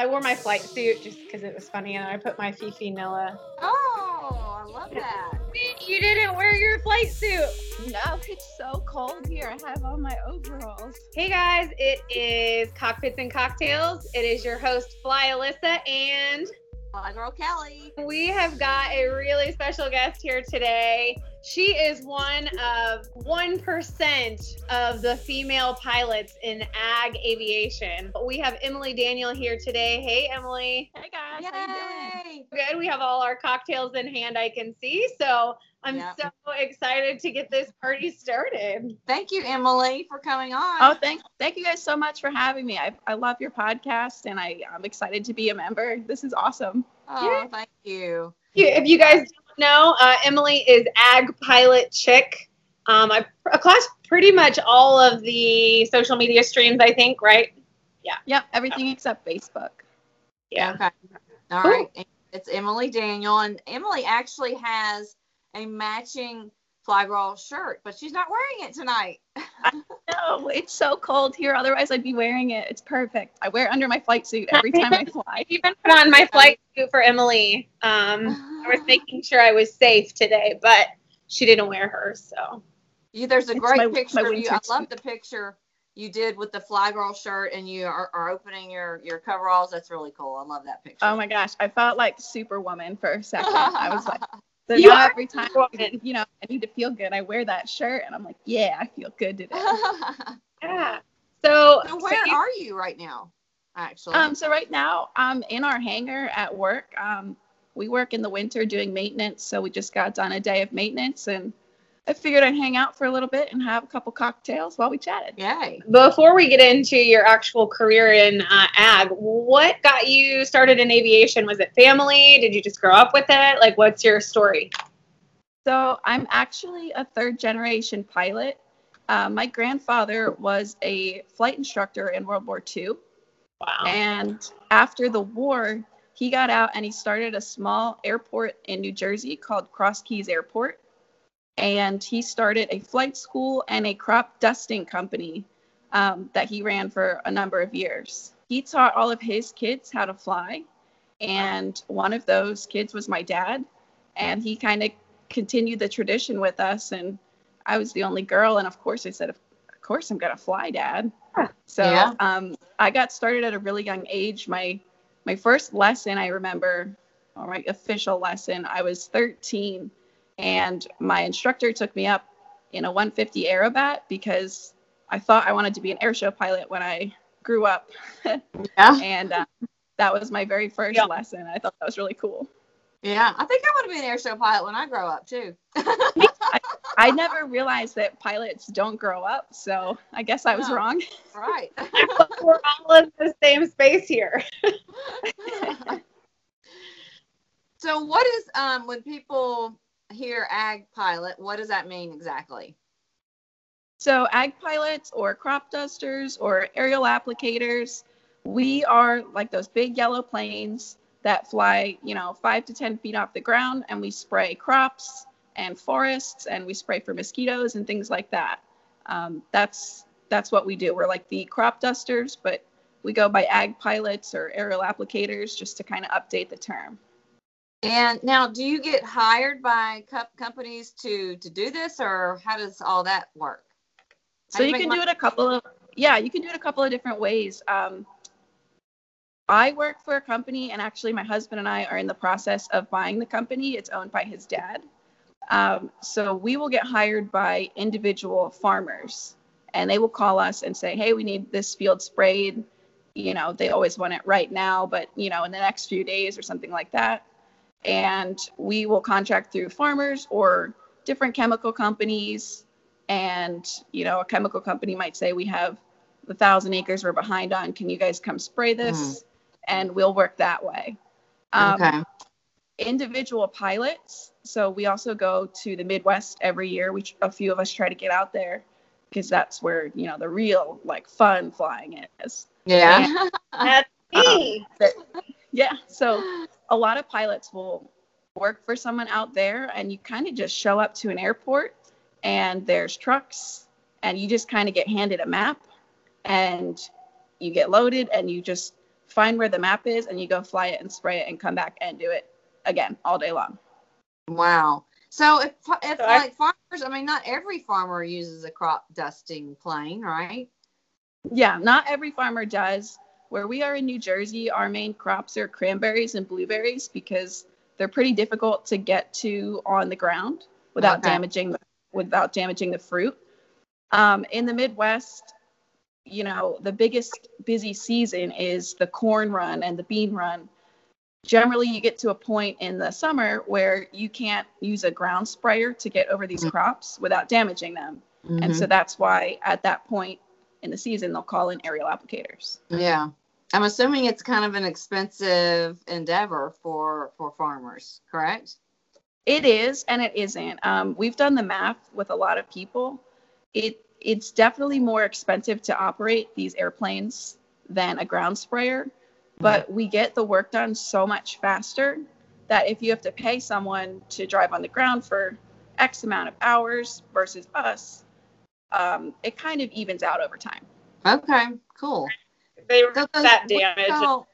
I wore my flight suit just because it was funny, and I put my Fifi Nilla. Oh, I love that. You didn't wear your flight suit. No, it's so cold here. I have on my overalls. Hey guys, it is Cockpits and Cocktails. It is your host, Fly Alyssa, and Fly Girl Kelly. we have got a really special guest here today. She is one of 1% of the female pilots in ag aviation. We have Emily Daniel here today. Hey, Emily. Hey guys, how you doing? Good. We have all our cocktails in hand, I can see. So I'm Yep. so excited to get this party started. Thank you, Emily, for coming on. Oh, thank thank you guys so much for having me. I, I love your podcast and I, I'm excited to be a member. This is awesome. Oh, thank you. You- If you guys don't know, uh, Emily is Ag Pilot Chick. Um, I across pretty much all of the social media streams, I think, right? Yeah. Yep, everything except Facebook. Yeah. Okay. All Cool. right. It's Emily Daniel, and Emily actually has a matching Fly Girl shirt, but she's not wearing it tonight. No, it's so cold here. Otherwise, I'd be wearing it. It's perfect. I wear it under my flight suit every time I fly. I even put on my flight suit for Emily. Um, I was making sure I was safe today, but she didn't wear hers. So You, there's a It's great my- my picture. You, I love the picture you did with the Fly Girl shirt, and you are, are opening your your coveralls. That's really cool. I love that picture. Oh my gosh, I felt like Superwoman for a second. I was like, so You now every time Superwoman. you know I need to feel good, I wear that shirt, and I'm like, yeah, I feel good today. yeah. So, so where you- are you right now? Actually, Um, so right now I'm in our hangar at work. Um, we work in the winter doing maintenance, so we just got done a day of maintenance, and I figured I'd hang out for a little bit and have a couple cocktails while we chatted. yay. before we get into your actual career in uh, ag, what got you started in aviation? Was it family? Did you just grow up with it? Like, what's your story? So I'm actually a third generation pilot. Uh, my grandfather was a flight instructor in World War II. Wow. And after the war, he got out and he started a small airport in New Jersey called Cross Keys Airport. And he started a flight school and a crop dusting company um, that he ran for a number of years. He taught all of his kids how to fly. And one of those kids was my dad. And he kind of continued the tradition with us. And I was the only girl. And of course, I said, Of course, I'm going to fly, dad. So Yeah. um, I got started at a really young age. My my first lesson I remember, or my official lesson, I was 13, and my instructor took me up in a 150 Aerobat because I thought I wanted to be an airshow pilot when I grew up, Yeah. and uh, that was my very first Yeah. lesson. I thought that was really cool. Yeah. I think I want to be an airshow pilot when I grow up too. I never realized that pilots don't grow up, so I guess I was No. wrong. right. We're all in the same space here. so what is um when people hear ag pilot, what does that mean exactly? So, ag pilots or crop dusters or aerial applicators, we are like those big yellow planes that fly, you know, five to 10 feet off the ground, and we spray crops and forests, and we spray for mosquitoes and things like that. Um, that's that's what we do. We're like the crop dusters, but we go by ag pilots or aerial applicators just to kind of update the term. And now, do you get hired by co- companies to to do this, or how does all that work? How So you you can money? do it a couple of yeah, you can do it a couple of different ways. Um, I work for a company, and actually, my husband and I are in the process of buying the company. It's owned by his dad. Um, so we will get hired by individual farmers, and they will call us and say, "Hey, we need this field sprayed." You know, they always want it right now, but you know, in the next few days or something like that. And we will contract through farmers or different chemical companies. And you know a chemical company might say we have a thousand acres we're behind on. Can you guys come spray this? And we'll work that way. Um, okay. individual pilots so we also go to the midwest every year. Which a few of us try to get out there because that's where you know the real like fun flying is. Yeah. That's me. yeah so a lot of pilots will work for someone out there and you kind of just show up to an airport and there's trucks and you just kind of get handed a map and you get loaded and you just find where the map is, and you go fly it and spray it and come back and do it again all day long. Wow. So if, if So I- like farmers, I mean, not every farmer uses a crop dusting plane, right? Yeah, not every farmer does. Where we are in New Jersey, our main crops are cranberries and blueberries because they're pretty difficult to get to on the ground without Okay. damaging the, without damaging the fruit. Um, in the Midwest, you know, the biggest busy season is the corn run and the bean run. Generally, you get to a point in the summer where you can't use a ground sprayer to get over these Mm. crops without damaging them. And Mhm. so that's why at that point in the season, they'll call in aerial applicators. yeah. I'm assuming it's kind of an expensive endeavor for for farmers, correct? It is and it isn't. Um, we've done the math with a lot of people. It it's definitely more expensive to operate these airplanes than a ground sprayer, but we get the work done so much faster that if you have to pay someone to drive on the ground for X amount of hours versus us, um, it kind of evens out over time. Okay, cool. They So those- that damage. as well.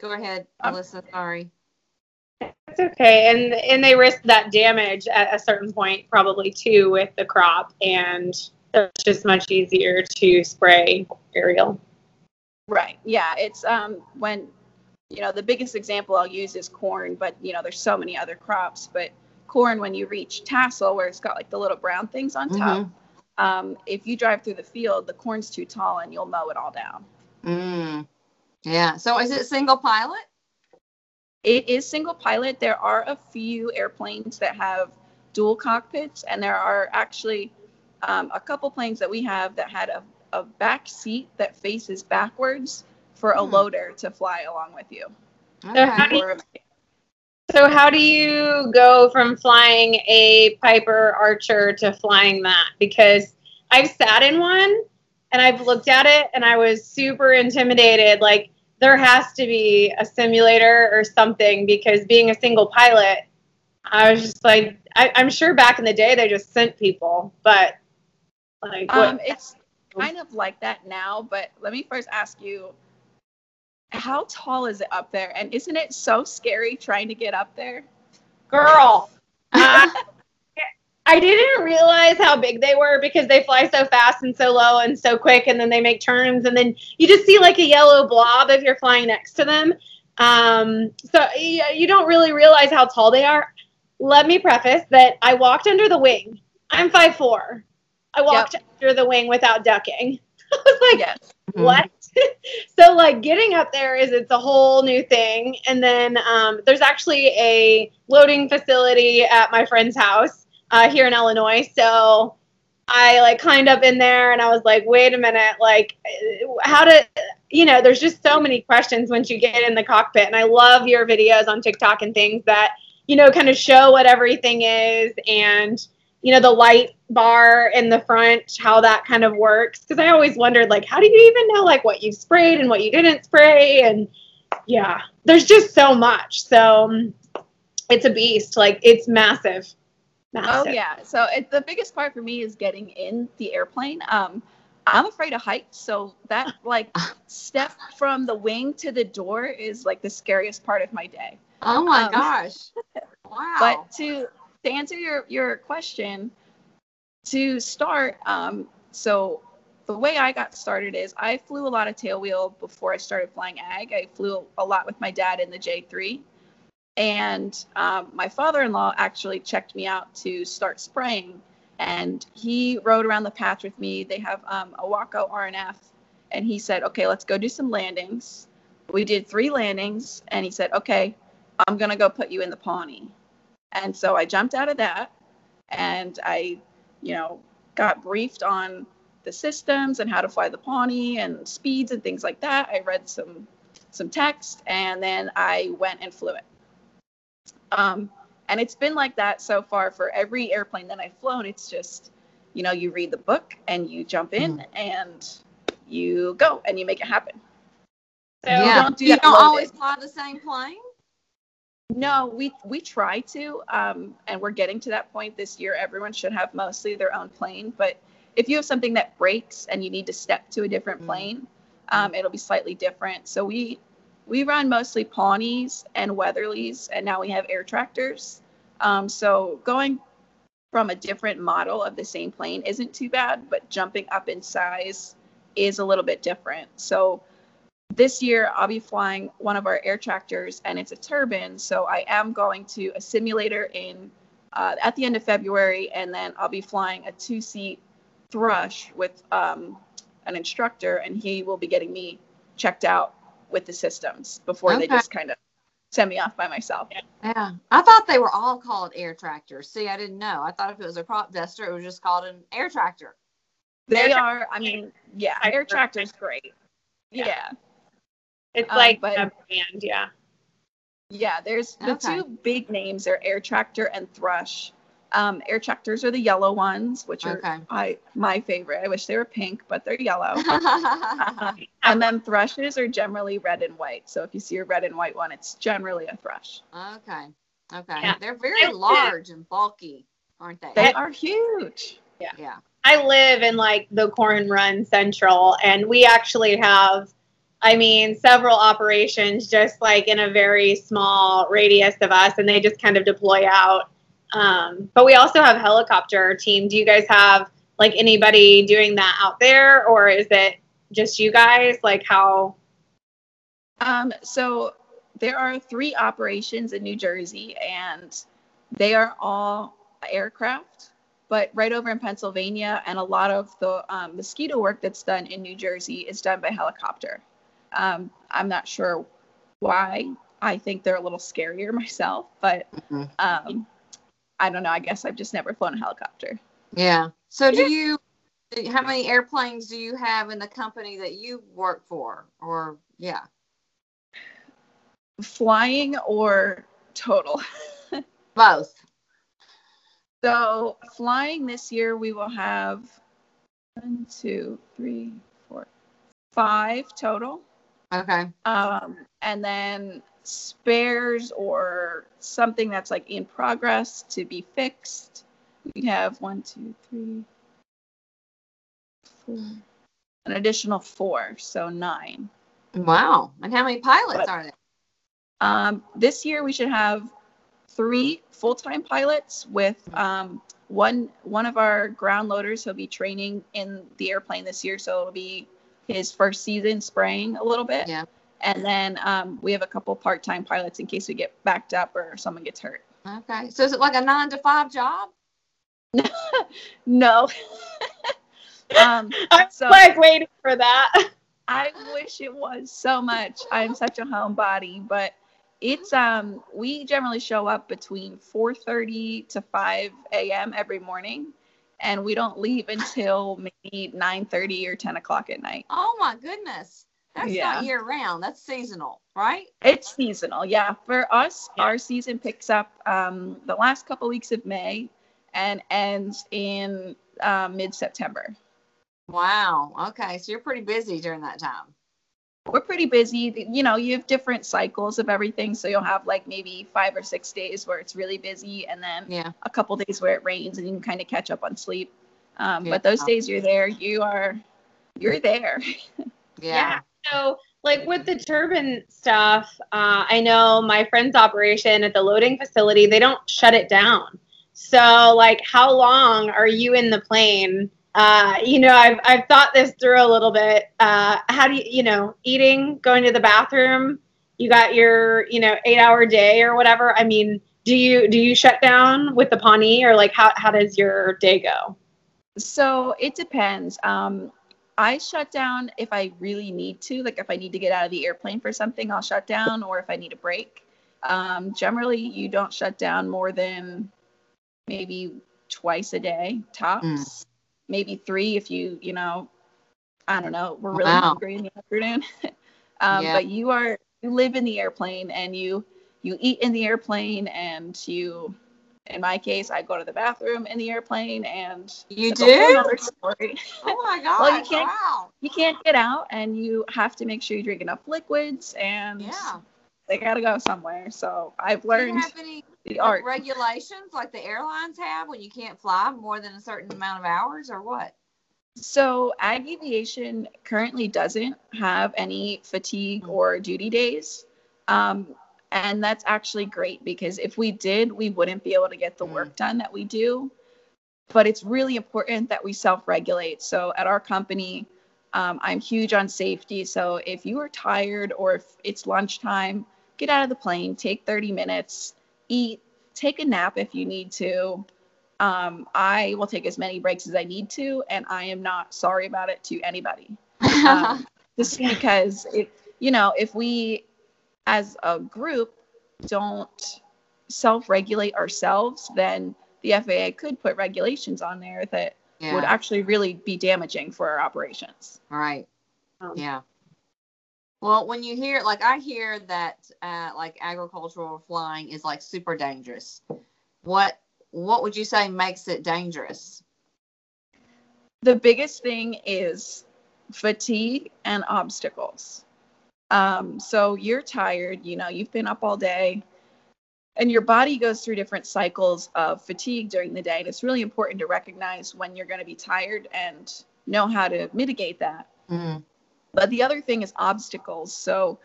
Go ahead, Um, Alyssa. Sorry. It's okay, and and they risk that damage at a certain point, probably too, with the crop, and it's just much easier to spray aerial. Right. Yeah. It's um when you know the biggest example I'll use is corn, but you know there's so many other crops. But corn, when you reach tassel, where it's got like the little brown things on top, um, if you drive through the field, the corn's too tall and you'll mow it all down. Mm. Yeah. So is it single pilot? It is single pilot. There are a few airplanes that have dual cockpits, and there are actually um, a couple planes that we have that had a, a back seat that faces backwards for a Hmm. loader to fly along with you. Okay. So how do you go from flying a Piper Archer to flying that? Because I've sat in one and I've looked at it and I was super intimidated. Like there has to be a simulator or something because being a single pilot, I was just like, I, I'm sure back in the day they just sent people, but like, what- Um, it's kind of like that now, but let me first ask you, how tall is it up there? And isn't it so scary trying to get up there? girl. uh, I didn't realize how big they were because they fly so fast and so low and so quick, and then they make turns, and then you just see like a yellow blob if you're flying next to them. Um, so you, you don't really realize how tall they are. Let me preface that I walked under the wing. I'm 5'4. I walked under the wing without ducking. I was like, Yes. what? so like getting up there is it's a whole new thing. And then um, there's actually a loading facility at my friend's house uh, here in Illinois. So I like climbed up in there and I was like, wait a minute, like how to, you know, there's just so many questions once you get in the cockpit. And I love your videos on TikTok and things that, you know, kind of show what everything is and you know the light bar in the front how that kind of works because i always wondered like how do you even know like what you sprayed and what you didn't spray and yeah there's just so much so um, it's a beast like it's massive massive Oh yeah. So it, the biggest part for me is getting in the airplane. Um, I'm afraid of heights, so that like step from the wing to the door is like the scariest part of my day. Oh my Um, gosh. Wow. But to to answer your your question, to start, um, so the way I got started is I flew a lot of tailwheel before I started flying ag. I flew a lot with my dad in the J3, and um, my father-in-law actually checked me out to start spraying, and he rode around the patch with me. They have um, a Waco RNF, and he said, "Okay, let's go do some landings." We did three landings, and he said, "Okay, I'm gonna go put you in the Pawnee." And so I jumped out of that and I, you know, got briefed on the systems and how to fly the Pawnee and speeds and things like that. I read some some text and then I went and flew it. Um, and it's been like that so far for every airplane that I've flown. It's just, you know, you read the book and you jump in and you go and you make it happen. so yeah. don't do you don't loaded. always fly the same plane? No, we we try to, um, and we're getting to that point this year. Everyone should have mostly their own plane, but if you have something that breaks and you need to step to a different Mm. plane, Um, it'll be slightly different. So we we run mostly Pawnees and Weatherlys, and now we have air tractors. Um, so going from a different model of the same plane isn't too bad, but jumping up in size is a little bit different. So this year I'll be flying one of our air tractors and it's a turbine. So I am going to a simulator in uh, at the end of February, and then I'll be flying a two seat thrush with um, an instructor, and he will be getting me checked out with the systems before they just kind of send me off by myself. Yeah. I thought they were all called air tractors. See, I didn't know. I thought if it was a crop duster, it was just called an air tractor. They Air are, I mean, yeah, air tractor's great. Yeah. Yeah. It's Um, like but- a brand, yeah. Yeah, there's the Okay. two big names are Air Tractor and Thrush. Um, air tractors are the yellow ones, which are Okay. I my favorite. I wish they were pink, but they're yellow. and then thrushes are generally red and white. So if you see a red and white one, it's generally a thrush. okay. Okay. Yeah. They're very large and bulky, aren't they? They are huge. Yeah. Yeah. I live in like the Corn Run Central, and we actually have, I mean, several operations just like in a very small radius of us, and they just kind of deploy out. Um, but we also have helicopter team. Do you guys have like anybody doing that out there, or is it just you guys? Like how? Um, so there are three operations in New Jersey, and they are all aircraft. But right over in Pennsylvania, and a lot of the um, mosquito work that's done in New Jersey is done by helicopter. Um, I'm not sure why. I think they're a little scarier myself, but Mhm. um, I don't know. I guess I've just never flown a helicopter. Yeah. So do you how many airplanes do you have in the company that you work for? Or yeah. Flying or total? Both. So flying this year, we will have one, two, three, four, five total. Okay. Um, and then spares or something that's like in progress to be fixed. We have one, two, three, four, an additional four, so nine. Wow. And how many pilots But- are there? Um, this year we should have three full-time pilots with um, one one of our ground loaders. He'll be training in the airplane this year, so it'll be his first season spraying a little bit. Yeah. And then um, we have a couple part-time pilots in case we get backed up or someone gets hurt. Okay. So is it like a nine to five job? No. um, I'm So- like waiting for that. I wish it was so much. I'm such a homebody, but it's um we generally show up between 4:30 to 5 a.m. every morning, and we don't leave until maybe 9:30 or 10 o'clock at night. Oh my goodness. That's Yeah. not year round. That's seasonal, right? It's seasonal, yeah. For us, Yeah. our season picks up um, the last couple weeks of May and ends in uh, mid-September. Wow. Okay. So you're pretty busy during that time. We're pretty busy. You know, you have different cycles of everything. So you'll have like maybe five or six days where it's really busy, and then Yeah. a couple days where it rains, and you can kind of catch up on sleep. Um, Yeah. But those days you're there, you are, you're there. Yeah. So, like with the turbine stuff, uh, I know my friend's operation at the loading facility, they don't shut it down. So, like, how long are you in the plane? Uh, you know, I've, I've thought this through a little bit. Uh, how do you, you know, eating, going to the bathroom, you got your, you know, eight hour day or whatever. I mean, do you, do you shut down with the Pawnee or like how, how does your day go? So it depends. Um, I shut down if I really need to, like if I need to get out of the airplane for something, I'll shut down, or if I need a break. Um, generally, you don't shut down more than maybe twice a day tops. Mm. Maybe three if you, you know, I don't know, we're really Wow. hungry in the afternoon. um, Yeah. But you are you live in the airplane and you you eat in the airplane and you in my case i go to the bathroom in the airplane and You it's a whole do? story. Oh my god. Well, you can't- Wow. you can't get out and you have to make sure you drink enough liquids and Yeah. They gotta go somewhere so i've Do you learned have any the art regulations like the airlines have when you can't fly more than a certain amount of hours or what? So Ag Aviation currently doesn't have any fatigue or duty days. Um, and that's actually great because if we did, we wouldn't be able to get the work done that we do. But it's really important that we self regulate. So at our company, um, I'm huge on safety. So if you are tired or if it's lunchtime, get out of the plane, take 30 minutes, eat, take a nap if you need to. Um, I will take as many breaks as I need to, and I am not sorry about it to anybody. Um, just because it, you know, if we as a group don't self-regulate ourselves, then the FAA could put regulations on there that yeah. would actually really be damaging for our operations. Right. Um, Yeah. Well, when you hear, like, I hear that, uh, like, agricultural flying is like super dangerous. What What would you say makes it dangerous? the biggest thing is fatigue and obstacles. Um, so you're tired, you know, you've been up all day, and your body goes through different cycles of fatigue during the day. And it's really important to recognize when you're going to be tired and know how to mitigate that. Mm, But the other thing is obstacles. So,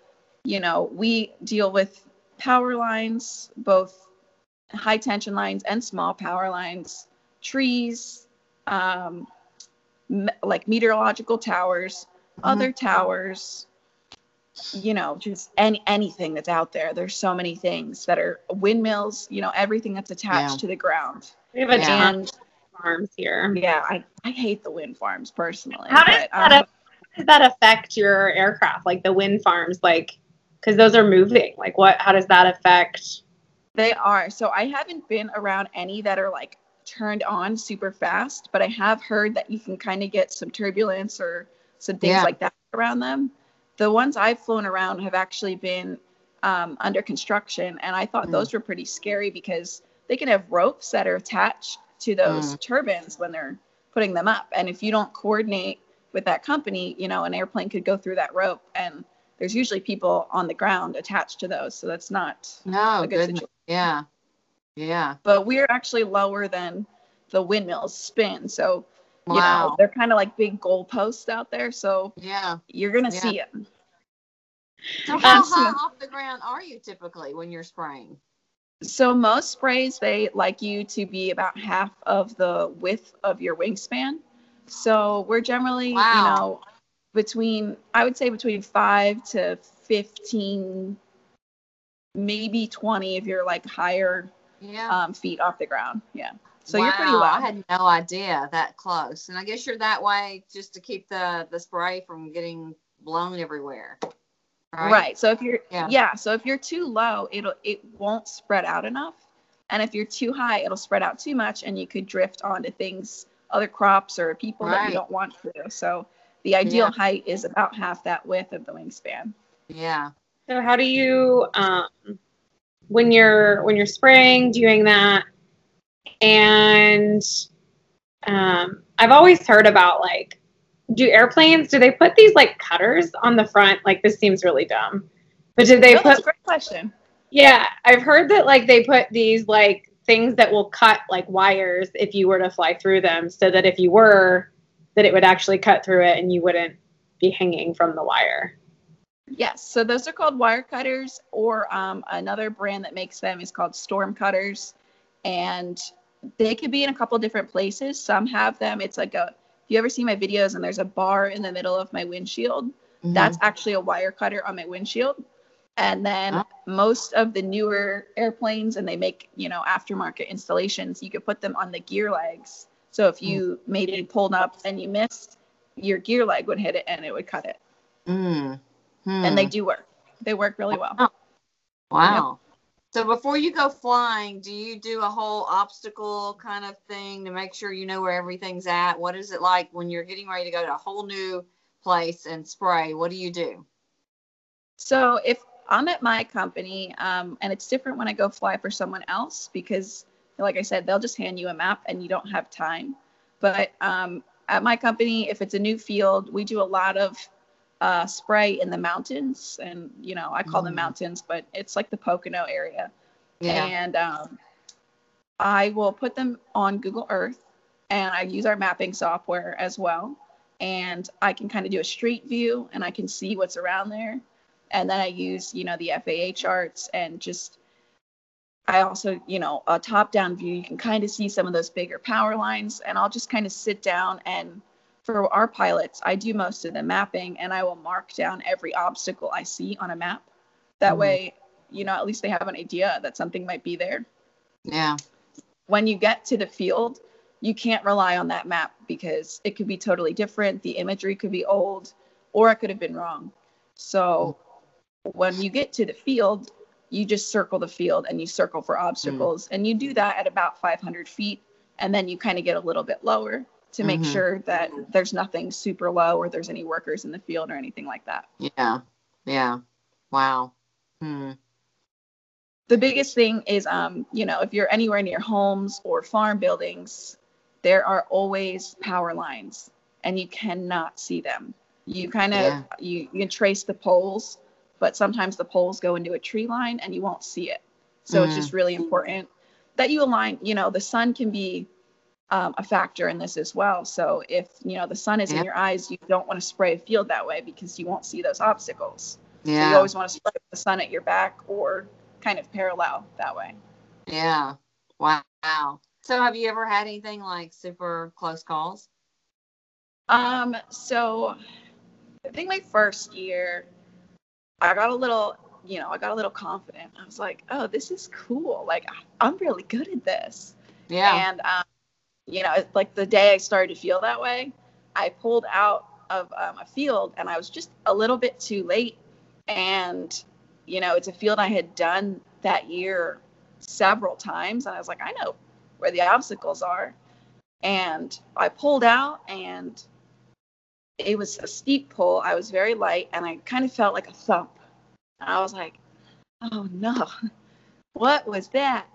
you know, we deal with power lines, both high tension lines and small power lines, trees, um, me- like meteorological towers, other towers, you know, just any anything that's out there. There's so many things that are windmills, you know, everything that's attached Yeah. to the ground. We have a Yeah. ton of farms here. yeah, I, I hate the wind farms personally. How does but, that, um, af- how does that affect your aircraft, like the wind farms, like because those are moving? Like, what? How does that affect? They are. So I haven't been around any that are like turned on super fast, but I have heard that you can kind of get some turbulence or some things Yeah. like that around them. The ones I've flown around have actually been um, under construction, and I thought Mm. those were pretty scary because they can have ropes that are attached to those Mm. turbines when they're putting them up. And if you don't coordinate with that company, you know, an airplane could go through that rope, and there's usually people on the ground attached to those, so that's not no, a good good. situation Yeah. Yeah. but we're actually lower than the windmills spin. So, you know, Wow. they're kind of like big goalposts out there. So Yeah. you're going to Yeah. see it. So how Um, high off the ground are you typically when you're spraying? So most sprays, they like you to be about half of the width of your wingspan. So we're generally, Wow. you know, between, I would say between five to 15, maybe 20 if you're like higher Yeah. um, feet off the ground. Yeah. So you're pretty Wow, low. I had no idea that close. And I guess you're that way just to keep the the spray from getting blown everywhere. Right. So if you're Yeah. yeah. so if you're too low, it'll it won't spread out enough. And if you're too high, it'll spread out too much and you could drift onto things, other crops or people that we don't want to. So the ideal Yeah. height is about half that width of the wingspan. Yeah. So, how do you, um, when you're when you're spraying, doing that, and um, I've always heard about like, do airplanes do they put these like cutters on the front? Like, this seems really dumb, but did they that's put a great question. Yeah, I've heard that like they put these like things that will cut like wires if you were to fly through them, so that if you were, that it would actually cut through it and you wouldn't be hanging from the wire. Yes. So those are called wire cutters, or um, another brand that makes them is called storm cutters. And they could be in a couple different places. Some have them. It's like a, if you ever see my videos and there's a bar in the middle of my windshield, Mhm. that's actually a wire cutter on my windshield. And then Oh. most of the newer airplanes, and they make, you know, aftermarket installations, you could put them on the gear legs. So if you maybe pulled up and you missed, your gear leg would hit it and it would cut it. Mm. Hmm. And they do work. They work really well. Oh. Wow. So before you go flying, do you do a whole obstacle kind of thing to make sure you know where everything's at? What is it like when you're getting ready to go to a whole new place and spray? What do you do? So if I'm at my company, um, and it's different when I go fly for someone else because, like I said, they'll just hand you a map and you don't have time. But um, at my company, if it's a new field, we do a lot of uh, spray in the mountains, and you know I call them Mhm. mountains, but it's like the Pocono area. Yeah. And um, I will put them on Google Earth, and I use our mapping software as well. And I can kind of do a street view and I can see what's around there. And then I use, you know, the FAA charts and just, I also, you know, a top down view, you can kind of see some of those bigger power lines. And I'll just kind of sit down and for our pilots, I do most of the mapping and I will mark down every obstacle I see on a map. That Mhm. way, you know, at least they have an idea that something might be there Yeah. when you get to the field, you can't rely on that map because it could be totally different. The imagery could be old or it could have been wrong. So when you get to the field, you just circle the field and you circle for obstacles. And you do that at about 500 feet. And then you kind of get a little bit lower to make Mhm. sure that there's nothing super low or there's any workers in the field or anything like that. Yeah. Yeah. Wow. Hmm. the biggest thing is um you know if you're anywhere near homes or farm buildings there are always power lines and you cannot see them you kind of Yeah. you, you can trace the poles but sometimes the poles go into a tree line and you won't see it so it's Mhm. just really important that you align you know the sun can be um, a factor in this as well so if you know the sun is Yeah. in your eyes you don't want to spray a field that way because you won't see those obstacles so you always want to spray the sun at your back or kind of parallel that way. Yeah. Wow. So have you ever had anything like super close calls? Um, so I think my first year, I got a little, you know, I got a little confident. I was like, oh, this is cool. Like, I'm really good at this. Yeah. And, um, you know, like the day I started to feel that way, I pulled out of um, a field and I was just a little bit too late. And, you know, it's a field I had done that year several times. And I was like, I know where the obstacles are. And I pulled out and it was a steep pull. I was very light and I kind of felt like a thump. And I was like, oh no, what was that?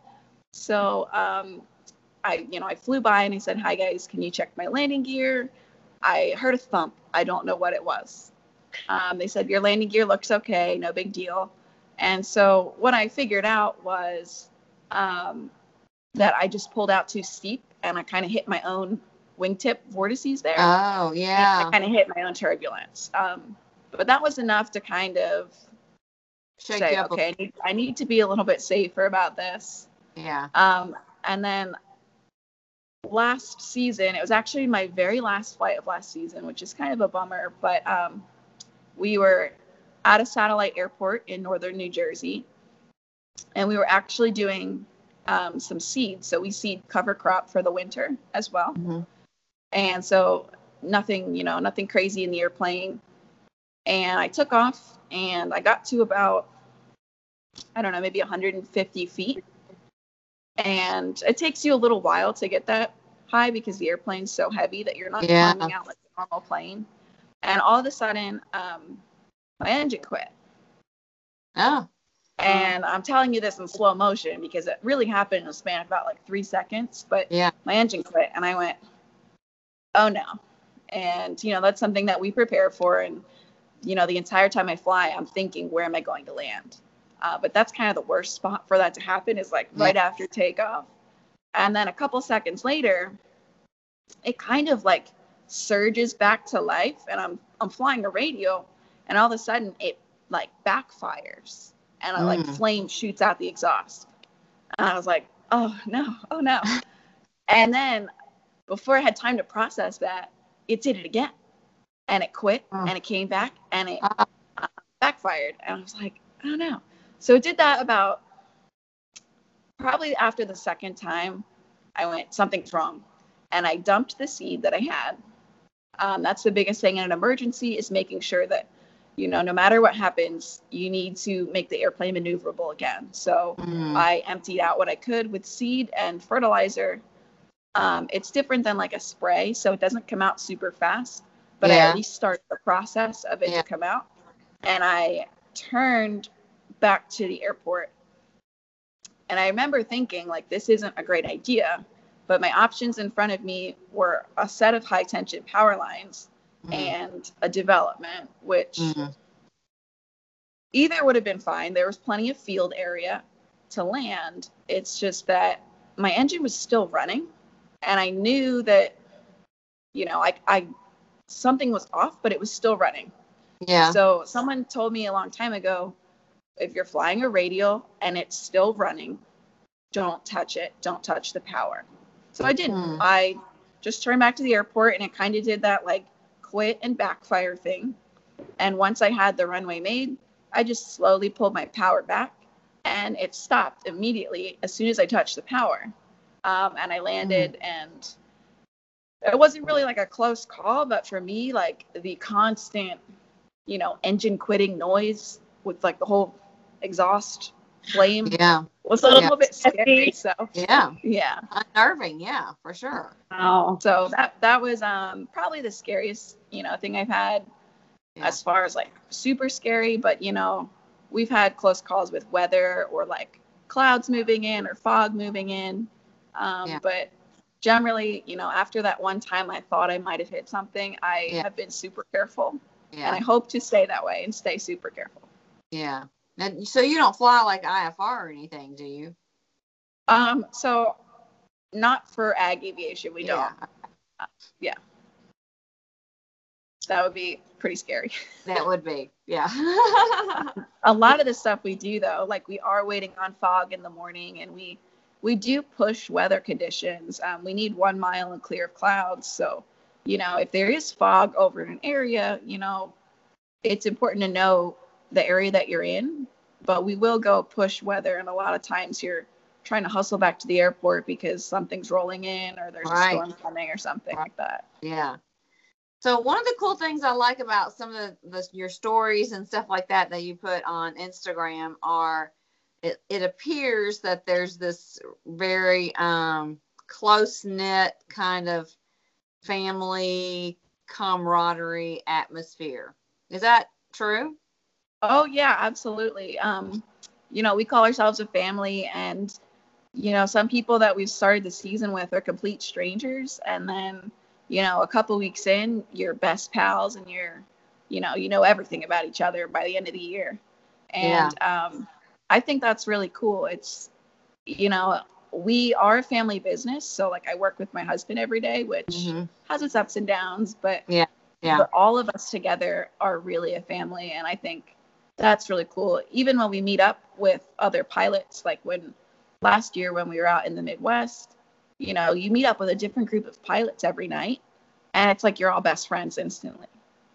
So um, I, you know, I flew by and I said, hi guys, can you check my landing gear? I heard a thump. I don't know what it was. Um, they said, your landing gear looks okay, no big deal. And so what I figured out was um, that I just pulled out too steep and I kind of hit my own wingtip vortices there. Oh, yeah. I kind of hit my own turbulence. Um, but that was enough to kind of Shake say, okay, I need, I need to be a little bit safer about this. Yeah. Um, and then last season, it was actually my very last flight of last season, which is kind of a bummer, but um, we were at a satellite airport in northern New Jersey, and we were actually doing um, some seed. So we seed cover crop for the winter as well. Mhm. And so nothing, you know, nothing crazy in the airplane. And I took off and I got to about, I don't know, maybe 150 feet. And it takes you a little while to get that high because the airplane's so heavy that you're not Yeah. climbing out like a normal plane. And all of a sudden, um, my engine quit. Oh. And I'm telling you this in slow motion because it really happened in a span of about like three seconds. But Yeah. my engine quit, and I went, "Oh no!" And you know that's something that we prepare for. And you know the entire time I fly, I'm thinking, "Where am I going to land?" Uh, but that's kind of the worst spot for that to happen is like right after takeoff. And then a couple seconds later, it kind of like surges back to life, and I'm I'm flying a radial, and all of a sudden it like backfires and a like Mm. flame shoots out the exhaust. And I was like, oh no, oh no. and then before I had time to process that, it did it again. And it quit and it came back and it Ah. uh, backfired. And I was like, I don't know. So it did that about probably after the second time, I went, something's wrong. And I dumped the seed that I had. Um, that's the biggest thing in an emergency is making sure that you know no matter what happens you need to make the airplane maneuverable again so Mm. i emptied out what i could with seed and fertilizer um, it's different than like a spray so it doesn't come out super fast but i at least start the process of it Yeah. to come out and i turned back to the airport and i remember thinking like this isn't a great idea but my options in front of me were a set of high tension power lines Mm. and a development, which Mm. either would have been fine. There was plenty of field area to land. It's just that my engine was still running and I knew that, you know, I, I something was off, but it was still running. Yeah. So someone told me a long time ago, if you're flying a radial and it's still running, don't touch it. Don't touch the power. So I didn't. Hmm. I just turned back to the airport and it kind of did that like quit and backfire thing. And once I had the runway made, I just slowly pulled my power back and it stopped immediately as soon as I touched the power. Um, and I landed and it wasn't really like a close call, but for me, like the constant, you know, engine quitting noise with like the whole exhaust flame Yeah. was a little Yeah. bit scary. So Yeah. yeah. Unnerving. Yeah, for sure. Wow. So that that was um probably the scariest, you know, thing I've had Yeah. as far as like super scary, but you know, we've had close calls with weather or like clouds moving in or fog moving in. Um, Yeah. But generally, you know, after that one time I thought I might have hit something, I Yeah. have been super careful. Yeah. And I hope to stay that way and stay super careful. Yeah. And so you don't fly like IFR or anything, do you? Um, so not for ag aviation, we don't. Yeah. That would be pretty scary. That would be. Yeah. a lot of the stuff we do though like we are waiting on fog in the morning and we we do push weather conditions um, we need one mile and clear of clouds so you know if there is fog over an area you know it's important to know the area that you're in but we will go push weather and a lot of times you're trying to hustle back to the airport because something's rolling in or there's Right. a storm coming or something like that yeah. So one of the cool things I like about some of the, the your stories and stuff like that that you put on Instagram are it, it appears that there's this very um, close knit kind of family camaraderie atmosphere. Is that true? Oh yeah, absolutely. Um, you know, we call ourselves a family and you know, some people that we've started the season with are complete strangers and then, you know, a couple weeks in, you're best pals and you're, you know, you know everything about each other by the end of the year. And um I think that's really cool. It's you know, we are a family business, so like I work with my husband every day, which Mhm. has its ups and downs, but Yeah. but all of us together are really a family and i think that's really cool even when we meet up with other pilots like when last year when we were out in the midwest you know you meet up with a different group of pilots every night and it's like you're all best friends instantly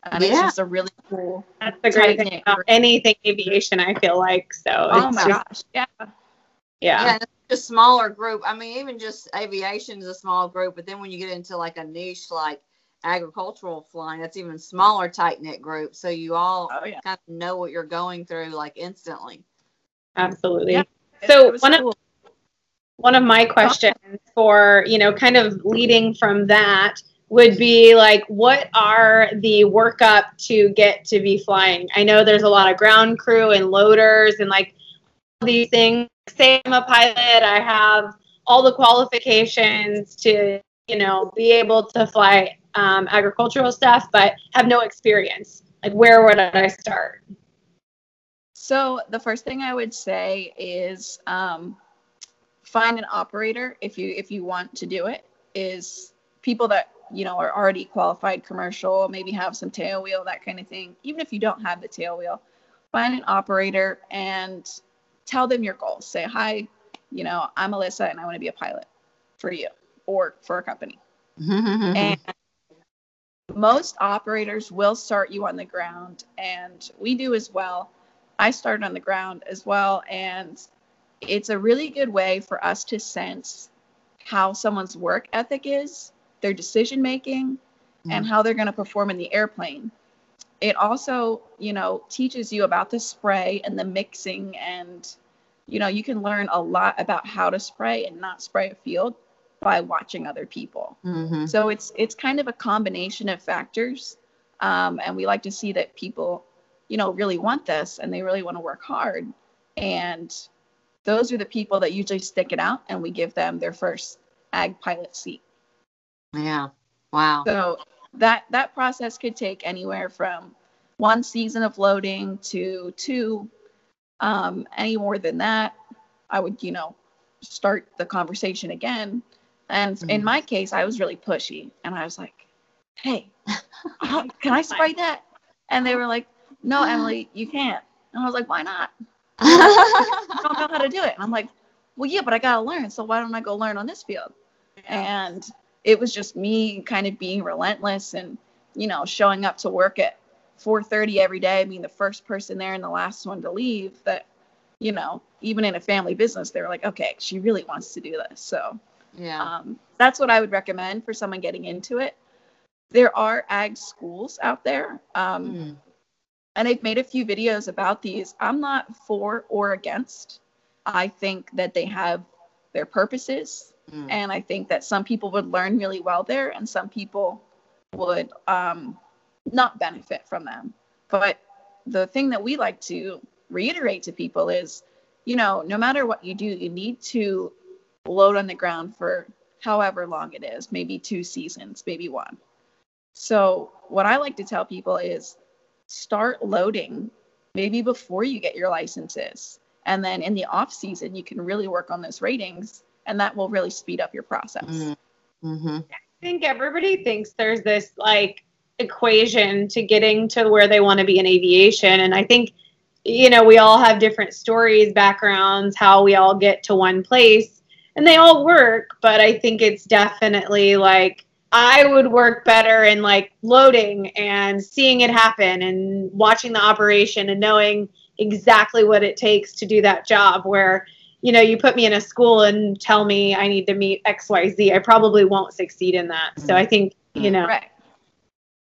and it's Yeah. just a really cool That's the great thing about anything aviation, I feel like. So oh it's my just- gosh yeah yeah. Yeah, it's a smaller group. I mean, even just aviation is a small group, but then when you get into like a niche like agricultural flying, that's even smaller, tight knit group. So you all oh yeah kind of know what you're going through like instantly. Absolutely. Yeah. So it was one of- one of my questions for you know kind of leading from that would be like what are the workup to get to be flying? I know there's a lot of ground crew and loaders and like these things. Say i'm a pilot i have all the qualifications to you know be able to fly um, agricultural stuff but have no experience. Like where would i start? So the first thing I would say is um, find an operator if you if you want to do it. Is people that you know are already qualified commercial, maybe have some tail wheel, that kind of thing. Even if you don't have the tail wheel, find an operator and tell them your goals. Say hi, you know I'm Alyssa and I want to be a pilot for you or for a company. And most operators will start you on the ground, and we do as well. I started on the ground as well, and it's a really good way for us to sense how someone's work ethic is, their decision making, and how they're going to perform in the airplane. It also, you know, teaches you about the spray and the mixing, and you know, you can learn a lot about how to spray and not spray a field by watching other people. hmm So it's it's kind of a combination of factors, um, and we like to see that people, you know, really want this and they really want to work hard, and those are the people that usually stick it out, and we give them their first ag pilot seat. Yeah. Wow. So that that process could take anywhere from one season of loading to two. Um, any more than that, I would, you know, start the conversation again. And Mhm. in my case, I was really pushy, and I was like, "Hey, can I spray that?" And they were like, "No, Emily, you can't." And I was like, "Why not? I don't know how to do it." And I'm like, "Well, yeah, but I gotta learn. So why don't I go learn on this field?" And it was just me kind of being relentless and you know showing up to work at 4:30 every day, being the first person there and the last one to leave. That you know, even in a family business, they were like, "Okay, she really wants to do this." So yeah. um, that's what I would recommend for someone getting into it. There are ag schools out there, um, Mm. and I've made a few videos about these. I'm not for or against. I think that they have their purposes, Mm. and I think that some people would learn really well there, and some people would um, not benefit from them. But the thing that we like to reiterate to people is, you know, no matter what you do, you need to load on the ground for however long it is, maybe two seasons, maybe one. So, what I like to tell people is start loading maybe before you get your licenses. And then in the off season, you can really work on those ratings, and that will really speed up your process. Mm. Mm-hmm. I think everybody thinks there's this like equation to getting to where they want to be in aviation. And I think, you know, we all have different stories, backgrounds, how we all get to one place, and they all work. But I think it's definitely like I would work better in like loading and seeing it happen and watching the operation and knowing exactly what it takes to do that job. Where you know, you put me in a school and tell me I need to meet XYZ, I probably won't succeed in that. So I think, you mm-hmm. know, Right.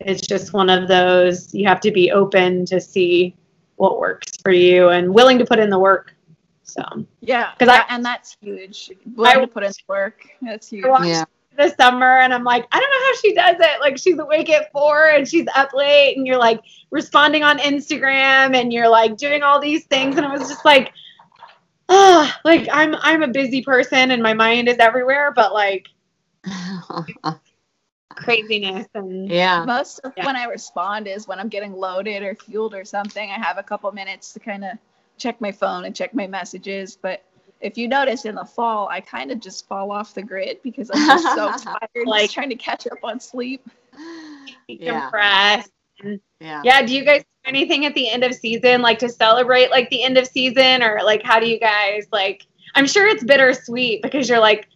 it's just one of those you have to be open to see what works for you and willing to put in the work. So Yeah. 'Cause I- and that's huge. Willing I- to put in the work. That's huge. I watched Yeah. this summer and I'm like, I don't know how she does it. Like she's awake at four and she's up late and you're like responding on Instagram and you're like doing all these things. And I was just like, ah, like I'm I'm a busy person and my mind is everywhere, but like craziness and yeah. Most of Yeah. when I respond is when I'm getting loaded or fueled or something. I have a couple minutes to kind of check my phone and check my messages. But if you notice in the fall, I kind of just fall off the grid because I'm just so tired, Like- just trying to catch up on sleep. Yeah. Compressed. Yeah. Yeah, do you guys do anything at the end of season like to celebrate like the end of season or like how do you guys like I'm sure it's bittersweet because you're like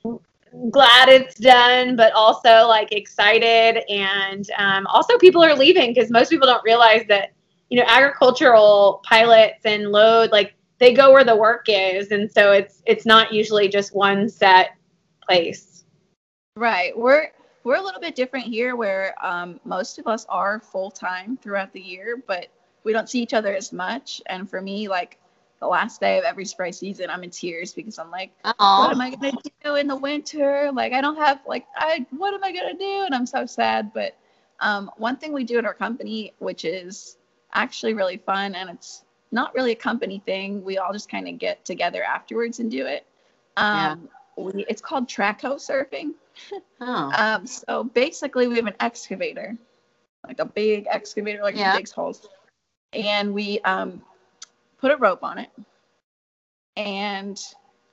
glad it's done but also like excited and um, also people are leaving because most people don't realize that you know agricultural pilots and load like they go where the work is and so it's it's not usually just one set place Right. We're we're a little bit different here where um, most of us are full time throughout the year, but we don't see each other as much. And for me, like the last day of every spray season, I'm in tears because I'm like, what am I gonna do in the winter? Like I don't have like I what am I gonna do? And I'm so sad. But um, one thing we do at our company, which is actually really fun, and it's not really a company thing. We all just kind of get together afterwards and do it. Um, we, it's called trackhoe surfing. Oh. Um, so basically, we have an excavator, like a big excavator, like Yeah. it digs holes, and we um, put a rope on it, and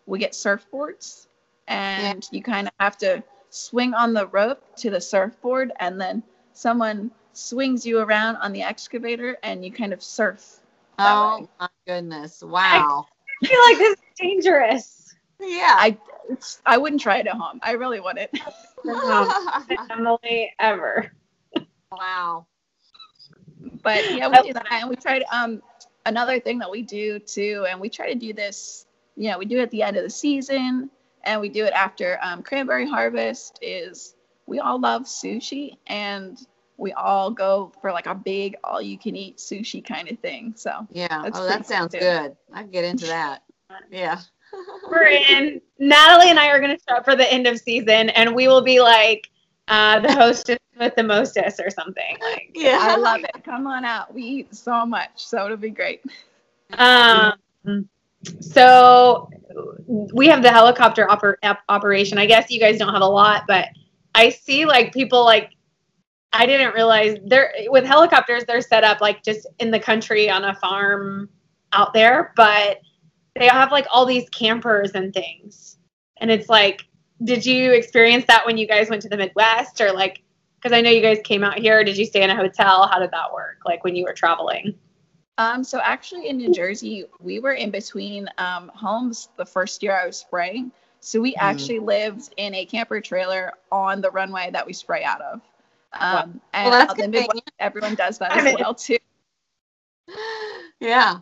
we get surfboards, and you kind of have to swing on the rope to the surfboard, and then someone swings you around on the excavator, and you kind of surf. Oh way. my goodness. Wow. I feel like this is dangerous Yeah. I I wouldn't try it at home. I really wouldn't. Emily ever wow. but yeah, we do that, and we try to. Um, another thing that we do too, and we try to do this. You know, we do it at the end of the season, and we do it after um, cranberry harvest. Is we all love sushi, and we all go for like a big all-you-can-eat sushi kind of thing. So Yeah. That's oh, that sounds too. good. I can get into that. Yeah. We're in. Natalie and I are going to show up for the end of season, and we will be like uh, the hostess with the mostess or something. Like, Yeah. I love it. Come on out. We eat so much, so it'll be great. um, so we have the helicopter oper- operation. I guess you guys don't have a lot, but I see like people like. I didn't realize they're with helicopters. They're set up like just in the country on a farm out there, but they have like all these campers and things, and it's like did you experience that when you guys went to the Midwest or like because I know you guys came out here. Did you stay in a hotel? How did that work? Like when you were traveling? Um, so actually in New Jersey, we were in between um, homes the first year I was spraying. So we mm. actually lived in a camper trailer on the runway that we spray out of. Um, and well, that's Midwest, everyone does that as well too. Yeah.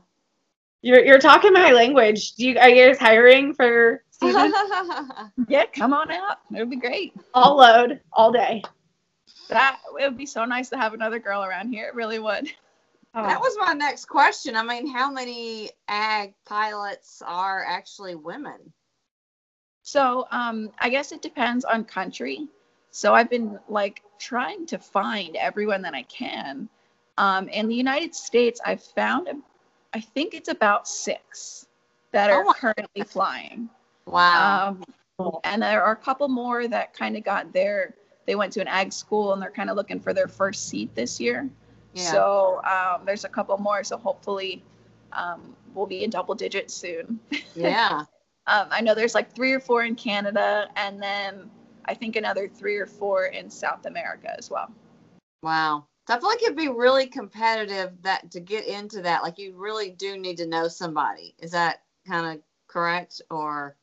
You're you're talking my language. Do you are you guys hiring for season? yeah, come on out. It would be great. All load all day. That it would be so nice to have another girl around here. It really would. Oh. That was my next question. I mean, how many ag pilots are actually women? So, um, I guess it depends on country. So I've been like trying to find everyone that I can. Um, in the United States, I've found, I think it's about six that are oh currently flying. Wow. Um, and there are a couple more that kind of got their they went to an ag school and they're kind of looking for their first seat this year. Yeah. So um, there's a couple more. So hopefully um, we'll be in double digits soon. Yeah. um, I know there's like three or four in Canada and then I think another three or four in South America as well. Wow. So I feel like it'd be really competitive that to get into that. Like you really do need to know somebody. Is that kind of correct or?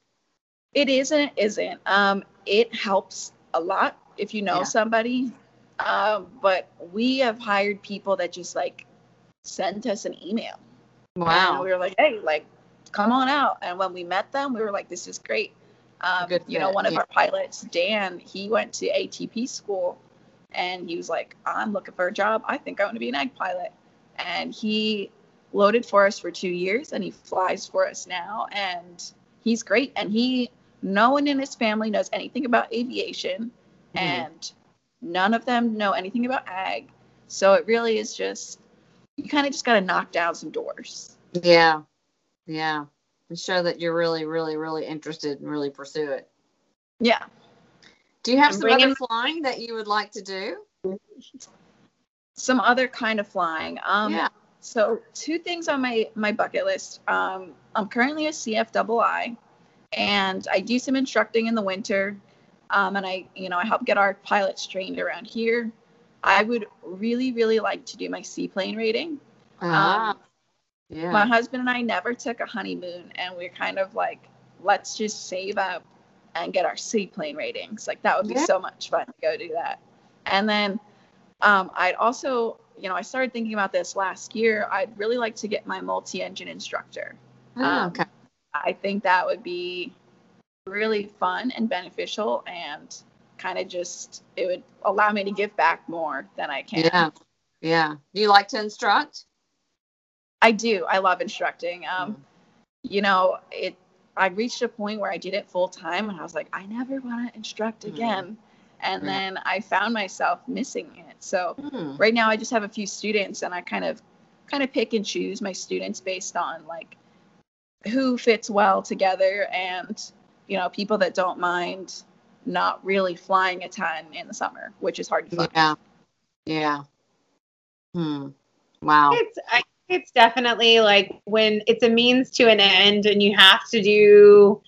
It isn't. Isn't. Um, it helps a lot if you know yeah. somebody. Um, but we have hired people that just like sent us an email. Wow. And we were like, hey, like, come on out. And when we met them, we were like, this is great. Um, Good you know, one of yeah. our pilots, Dan, he went to ATP school and he was like, I'm looking for a job. I think I want to be an ag pilot. And he loaded for us for two years and he flies for us now. And he's great. And he, no one in his family knows anything about aviation mm-hmm. and none of them know anything about ag. So it really is just you kind of just got to knock down some doors. Yeah. Yeah. And show that you're really, really, really interested and really pursue it. Yeah. Do you have some other flying that you would like to do? Some other kind of flying. Um, yeah. So two things on my my bucket list. Um, I'm currently a CFII, and I do some instructing in the winter um, and I, you know, I help get our pilots trained around here. I would really, really like to do my seaplane rating. Ah, um, yeah. My husband and I never took a honeymoon, and we're kind of like, let's just save up and get our seaplane ratings. Like that would be yeah. so much fun to go do that. And then um, I'd also, you know, I started thinking about this last year. I'd really like to get my multi-engine instructor. Oh, um, okay. I think that would be really fun and beneficial and kind of just it would allow me to give back more than I can. Yeah. Yeah. Do you like to instruct? I do. I love instructing. Um, mm. you know, it I reached a point where I did it full time and I was like, I never want to instruct mm-hmm. again. Mm. And then I found myself missing it. So mm. right now I just have a few students and I kind of kind of pick and choose my students based on like who fits well together and you know, people that don't mind not really flying a ton in the summer, which is hard to find. Yeah. Yeah. Hmm. Wow. It's I, it's definitely like when it's a means to an end and you have to do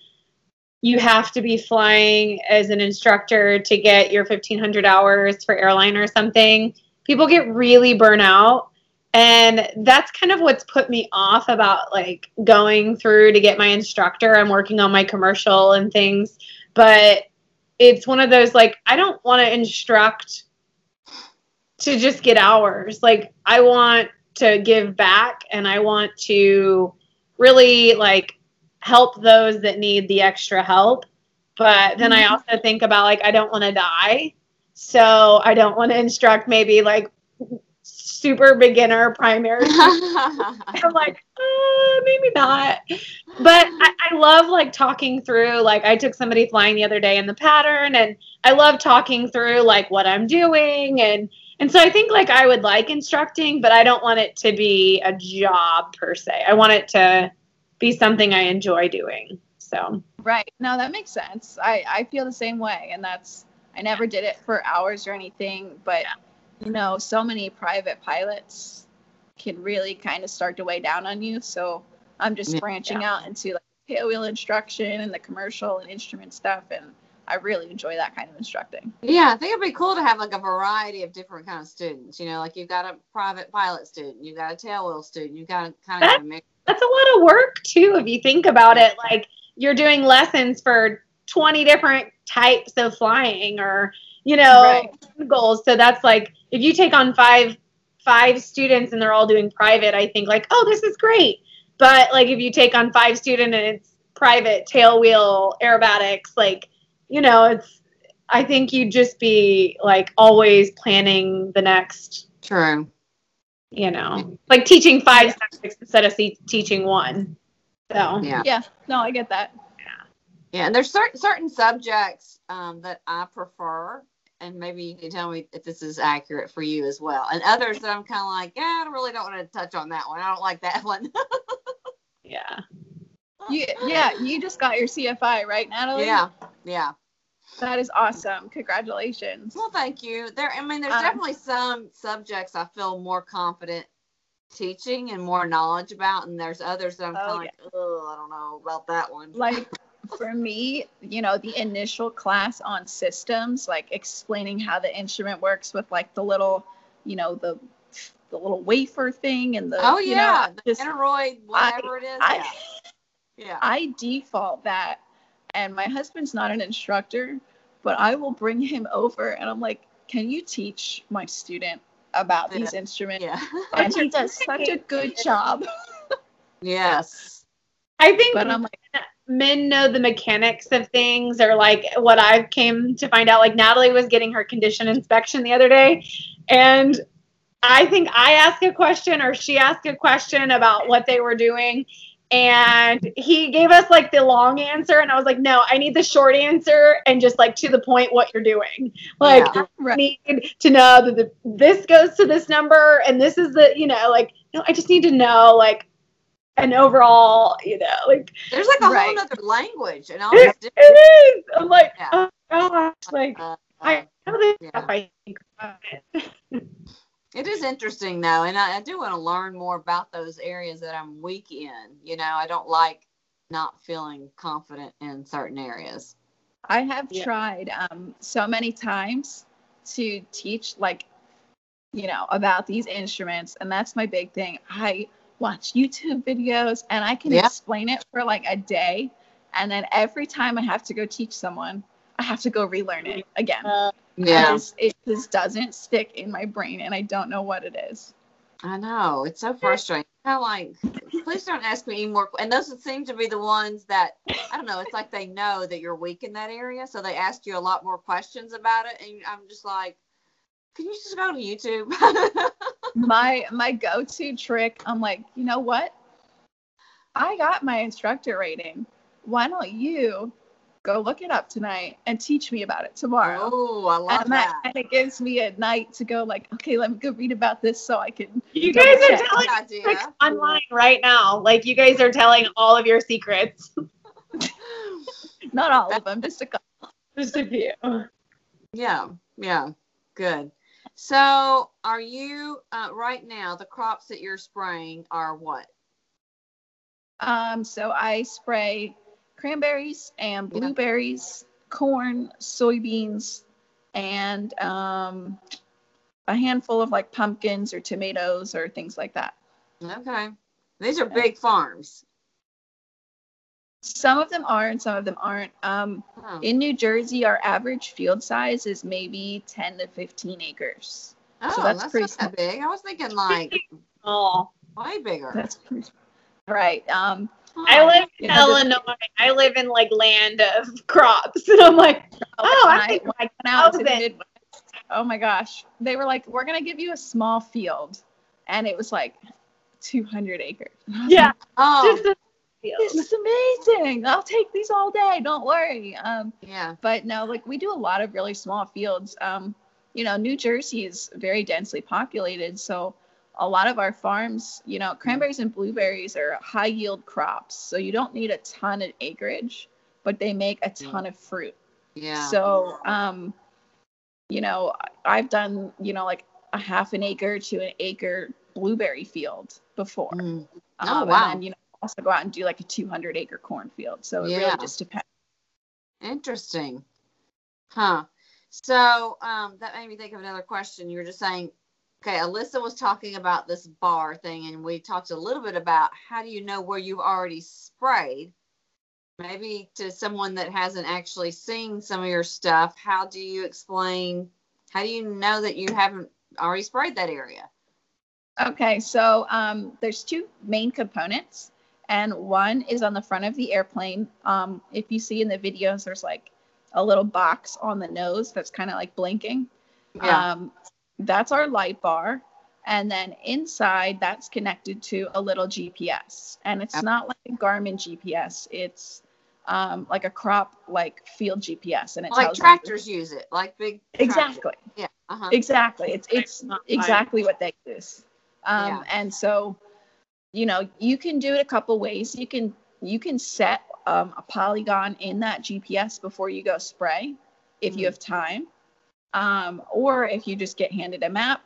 you have to be flying as an instructor to get your 1500 hours for airline or something. People get really burnt out and that's kind of what's put me off about like going through to get my instructor i'm working on my commercial and things but it's one of those like i don't want to instruct to just get hours like i want to give back and i want to really like help those that need the extra help but then i mm-hmm. also think about like i don't want to die so i don't want to instruct maybe like super beginner primary. I'm like, uh, maybe not. But I, I love like talking through. Like I took somebody flying the other day in the pattern, and I love talking through like what I'm doing and. And so I think like I would like instructing, but I don't want it to be a job per se. I want it to be something I enjoy doing. So Right. No, that makes sense. I, I feel the same way. And that's I never did it for hours or anything, but yeah you know, so many private pilots can really kind of start to weigh down on you. So I'm just branching yeah. out into like tailwheel instruction and the commercial and instrument stuff. And I really enjoy that kind of instructing. Yeah, I think it'd be cool to have like a variety of different kind of students. You know, like you've got a private pilot student, you've got a tailwheel student, you've got a kind of That- a mix. That's a lot of work too, if you think about it. Like you're doing lessons for 20 different types of flying or, you know, Right. goals. So that's like if you take on five five students and they're all doing private, I think like, oh, this is great. But like if you take on five students and it's private tail wheel aerobatics, like, you know, it's I think you'd just be like always planning the next, True. you know, like teaching five subjects instead of se- teaching one. So Yeah. Yeah, no, I get that. Yeah, and there's certain certain subjects um, that I prefer, and maybe you can tell me if this is accurate for you as well. And others that I'm kind of like, yeah, I really don't want to touch on that one. I don't like that one. yeah. You, yeah, you just got your CFI, right, Natalie? yeah, yeah. That is awesome. Congratulations. Well, thank you. There, I mean, there's Um, definitely some subjects I feel more confident teaching and more knowledge about, and there's others that I'm kind of Oh, like, oh, I don't know about that one. Like for me, you know, the initial class on systems, like explaining how the instrument works with like the little, you know, the the little wafer thing and the oh you yeah, know, the just- aneroid, whatever it is. I, yeah, yeah. I default that. And my husband's not an instructor, but I will bring him over and I'm like, can you teach my student about these instruments? yeah. And he does such a good job. yes. I think But I'm like, men know the mechanics of things or like what I've came to find out like Natalie was getting her condition inspection the other day and I think I asked a question or she asked a question about what they were doing and he gave us like the long answer and I was like no I need the short answer and just like to the point what you're doing like Yeah. I Right. need to know that the, this goes to this number and this is the you know like no I just need to know like an overall you know like There's like a Right. whole other language and all it, it is. I'm like, Yeah. oh gosh, like uh, I know this yeah. stuff. I think about it. It is interesting though, and I, I do want to learn more about those areas that I'm weak in. You know, I don't like not feeling confident in certain areas. I have Yeah. tried um, so many times to teach, like, you know, about these instruments. And that's my big thing. I watch YouTube videos and I can Yeah. explain it for like a day. And then every time I have to go teach someone, I have to go relearn it again. Uh, yeah, Because It just doesn't stick in my brain and I don't know what it is. I know. It's so frustrating. Kind of like, please don't ask me any more. And those seem to be the ones that I don't know. It's like they know that you're weak in that area, so they ask you a lot more questions about it, and I'm just like, can you just go to YouTube? my my go-to trick i'm like you know what i got my instructor rating why don't you go look it up tonight and teach me about it tomorrow oh, I love and that that. kind of gives me a night to go like okay let me go read about this so i can You guys are Double telling Good idea. online right now. Like you guys are telling all of your secrets. not all of them just a couple Just a few. Yeah, yeah, good. So, are you uh, right now? The crops that you're spraying are what? um so i spray cranberries and Yeah. blueberries corn soybeans and um a handful of like pumpkins or tomatoes or things like that Okay, these are big farms. Some of them are and some of them aren't. Um, Oh, in New Jersey, our average field size is maybe 10 to 15 acres. oh that's that's, pretty that big. I was thinking like Oh, way bigger. That's pretty, right. Um, I Oh, live in Yeah, just- Illinois. I live in like land of crops, and I'm like, oh, when I I think went like out to the. Midwest, oh my gosh, they were like, "We're gonna give you a small field," and it was like 200 acres. And I was Yeah, like, Oh, just a this is amazing. I'll take these all day. Don't worry. Um, yeah. but no, like we do a lot of really small fields. Um, you know, New Jersey is very densely populated, so a lot of our farms, you know, cranberries and blueberries are high yield crops, so you don't need a ton of acreage, but they make a ton of fruit. Yeah. So, um, you know, I've done, you know, like a half an acre to an acre blueberry field before. Mm. Um, Oh, wow. And then, you know, also go out and do like a 200 acre cornfield. So it Yeah. really just depends. Interesting. Huh. So um, that made me think of another question. You were just saying, okay, Alyssa was talking about this bar thing, and we talked a little bit about how do you know where you've already sprayed? Maybe to someone that hasn't actually seen some of your stuff, how do you explain? How do you know that you haven't already sprayed that area? Okay, so um, there's two main components, and one is on the front of the airplane. Um, if you see in the videos, there's like a little box on the nose that's kind of like blinking. Yeah. Um, that's our light bar. And then inside, that's connected to a little GPS. And it's not like a Garmin GPS, it's um, like a crop, like field GPS. And it like tells you- tractors use it, like big. tractors. Exactly. Yeah. Uh huh. Exactly. It's it's exactly what they use. Um, Yeah. And so, you know, you can do it a couple ways. You can you can set um, a polygon in that GPS before you go spray, if you Mhm. have time. Um, or if you just get handed a map,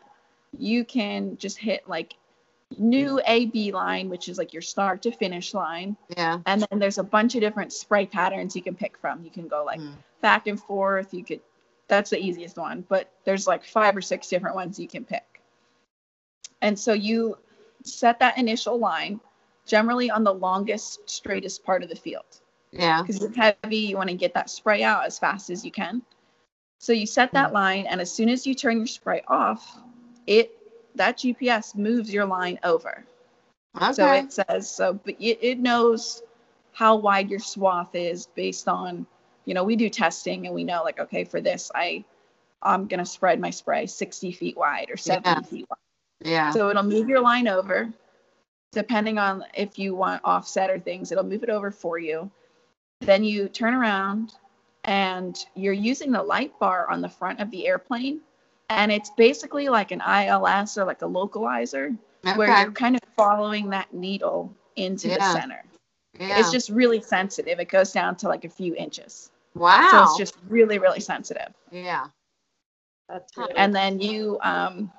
you can just hit like new AB line, which is like your start to finish line. Yeah. And then there's a bunch of different spray patterns you can pick from. You can go like Mm. back and forth. You could, that's the easiest one, but there's like five or six different ones you can pick. And so you set that initial line generally on the longest, straightest part of the field Yeah. because it's heavy. You want to get that spray out as fast as you can. So you set that hmm. line, and as soon as you turn your spray off, it that GPS moves your line over. Okay. So it says so, but it, it knows how wide your swath is based on, you know, we do testing and we know like, okay, for this, I, I'm gonna spread my spray 60 feet wide or 70 Yeah. feet wide. yeah. So it'll move your line over, depending on if you want offset or things. It'll move it over for you. Then you turn around, and you're using the light bar on the front of the airplane, and it's basically like an ILS or like a localizer where you're kind of following that needle into the center. Yeah. It's just really sensitive. It goes down to like a few inches. wow. So it's just really, really sensitive. yeah. That's really And then you, um,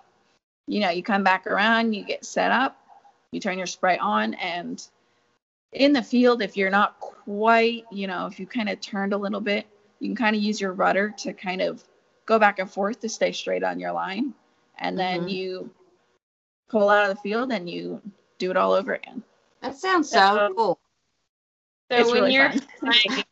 you know, you come back around, you get set up, you turn your spray on, and in the field, if you're not quite, you know, if you kind of turned a little bit, you can kind of use your rudder to kind of go back and forth to stay straight on your line. And then Mhm. you pull out of the field and you do it all over again. That sounds so Um, cool. So It's when really you're fun. flying,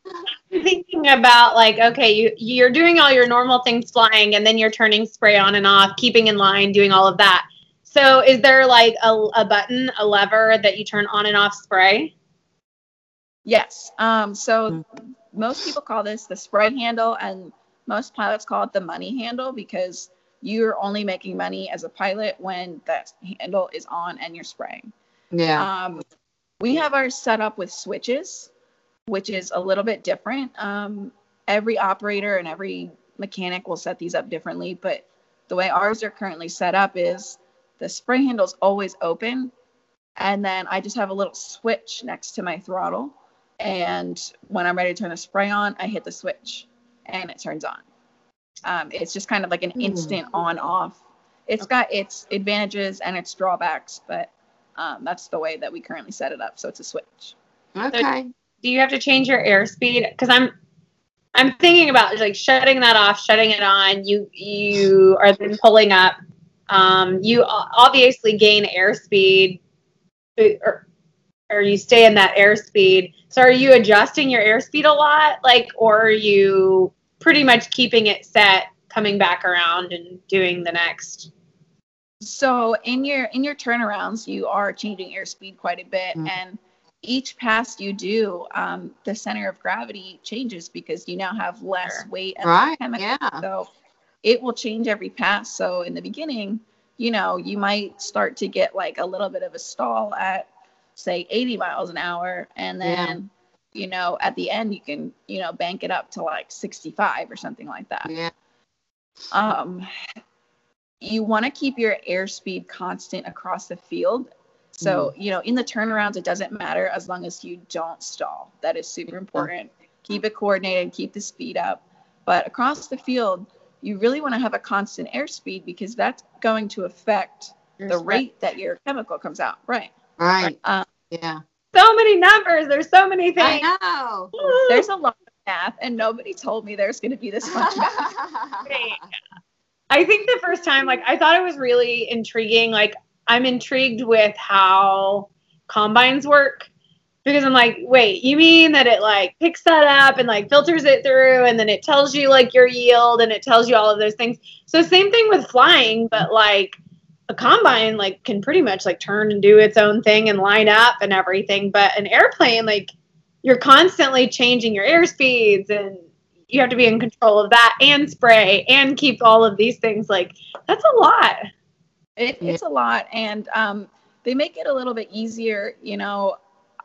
you're thinking about like, okay, you you're doing all your normal things flying, and then you're turning spray on and off, keeping in line, doing all of that. So is there like a, a button, a lever that you turn on and off spray? Yes. Um, so most people call this the spray handle, and most pilots call it the money handle because you're only making money as a pilot when that handle is on and you're spraying. Yeah. Um, we have ours set up with switches, which is a little bit different. Um, every operator and every mechanic will set these up differently, but the way ours are currently set up is the spray handle's always open, and then I just have a little switch next to my throttle. And when I'm ready to turn the spray on, I hit the switch and it turns on. Um, it's just kind of like an Hmm. instant on off. It's got its advantages and its drawbacks, but um, that's the way that we currently set it up. So it's a switch. okay. Do you have to change your airspeed? Because I'm I'm thinking about like shutting that off, shutting it on. You you are then pulling up. Um, you obviously gain airspeed, or or you stay in that airspeed. So are you adjusting your airspeed a lot, like, or are you pretty much keeping it set, coming back around and doing the next? So in your in your turnarounds, you are changing airspeed quite a bit, Mhm. and each pass you do, um, the center of gravity changes because you now have less Sure. weight and Right. chemical. Yeah. So it will change every pass. So in the beginning, you know, you might start to get like a little bit of a stall at say 80 miles an hour and Yeah. then you know at the end you can you know bank it up to like 65 or something like that Yeah. um, you want to keep your airspeed constant across the field. So, you know, in the turnarounds, it doesn't matter as long as you don't stall. That is super important. Keep it coordinated, keep the speed up. But across the field, you really want to have a constant airspeed because that's going to affect the rate that your chemical comes out. Right. Right. Um, Yeah. So many numbers. There's so many things. I know. there's a lot of math, and nobody told me there's going to be this much math. I think the first time, like, I thought it was really intriguing. Like, I'm intrigued with how combines work because I'm like, wait, you mean that it like picks that up and like filters it through and then it tells you like your yield and it tells you all of those things. So same thing with flying, but like a combine like can pretty much like turn and do its own thing and line up and everything. But an airplane, like you're constantly changing your air speeds and you have to be in control of that and spray and keep all of these things. Like that's a lot. It, it's a lot, and um, they make it a little bit easier. You know,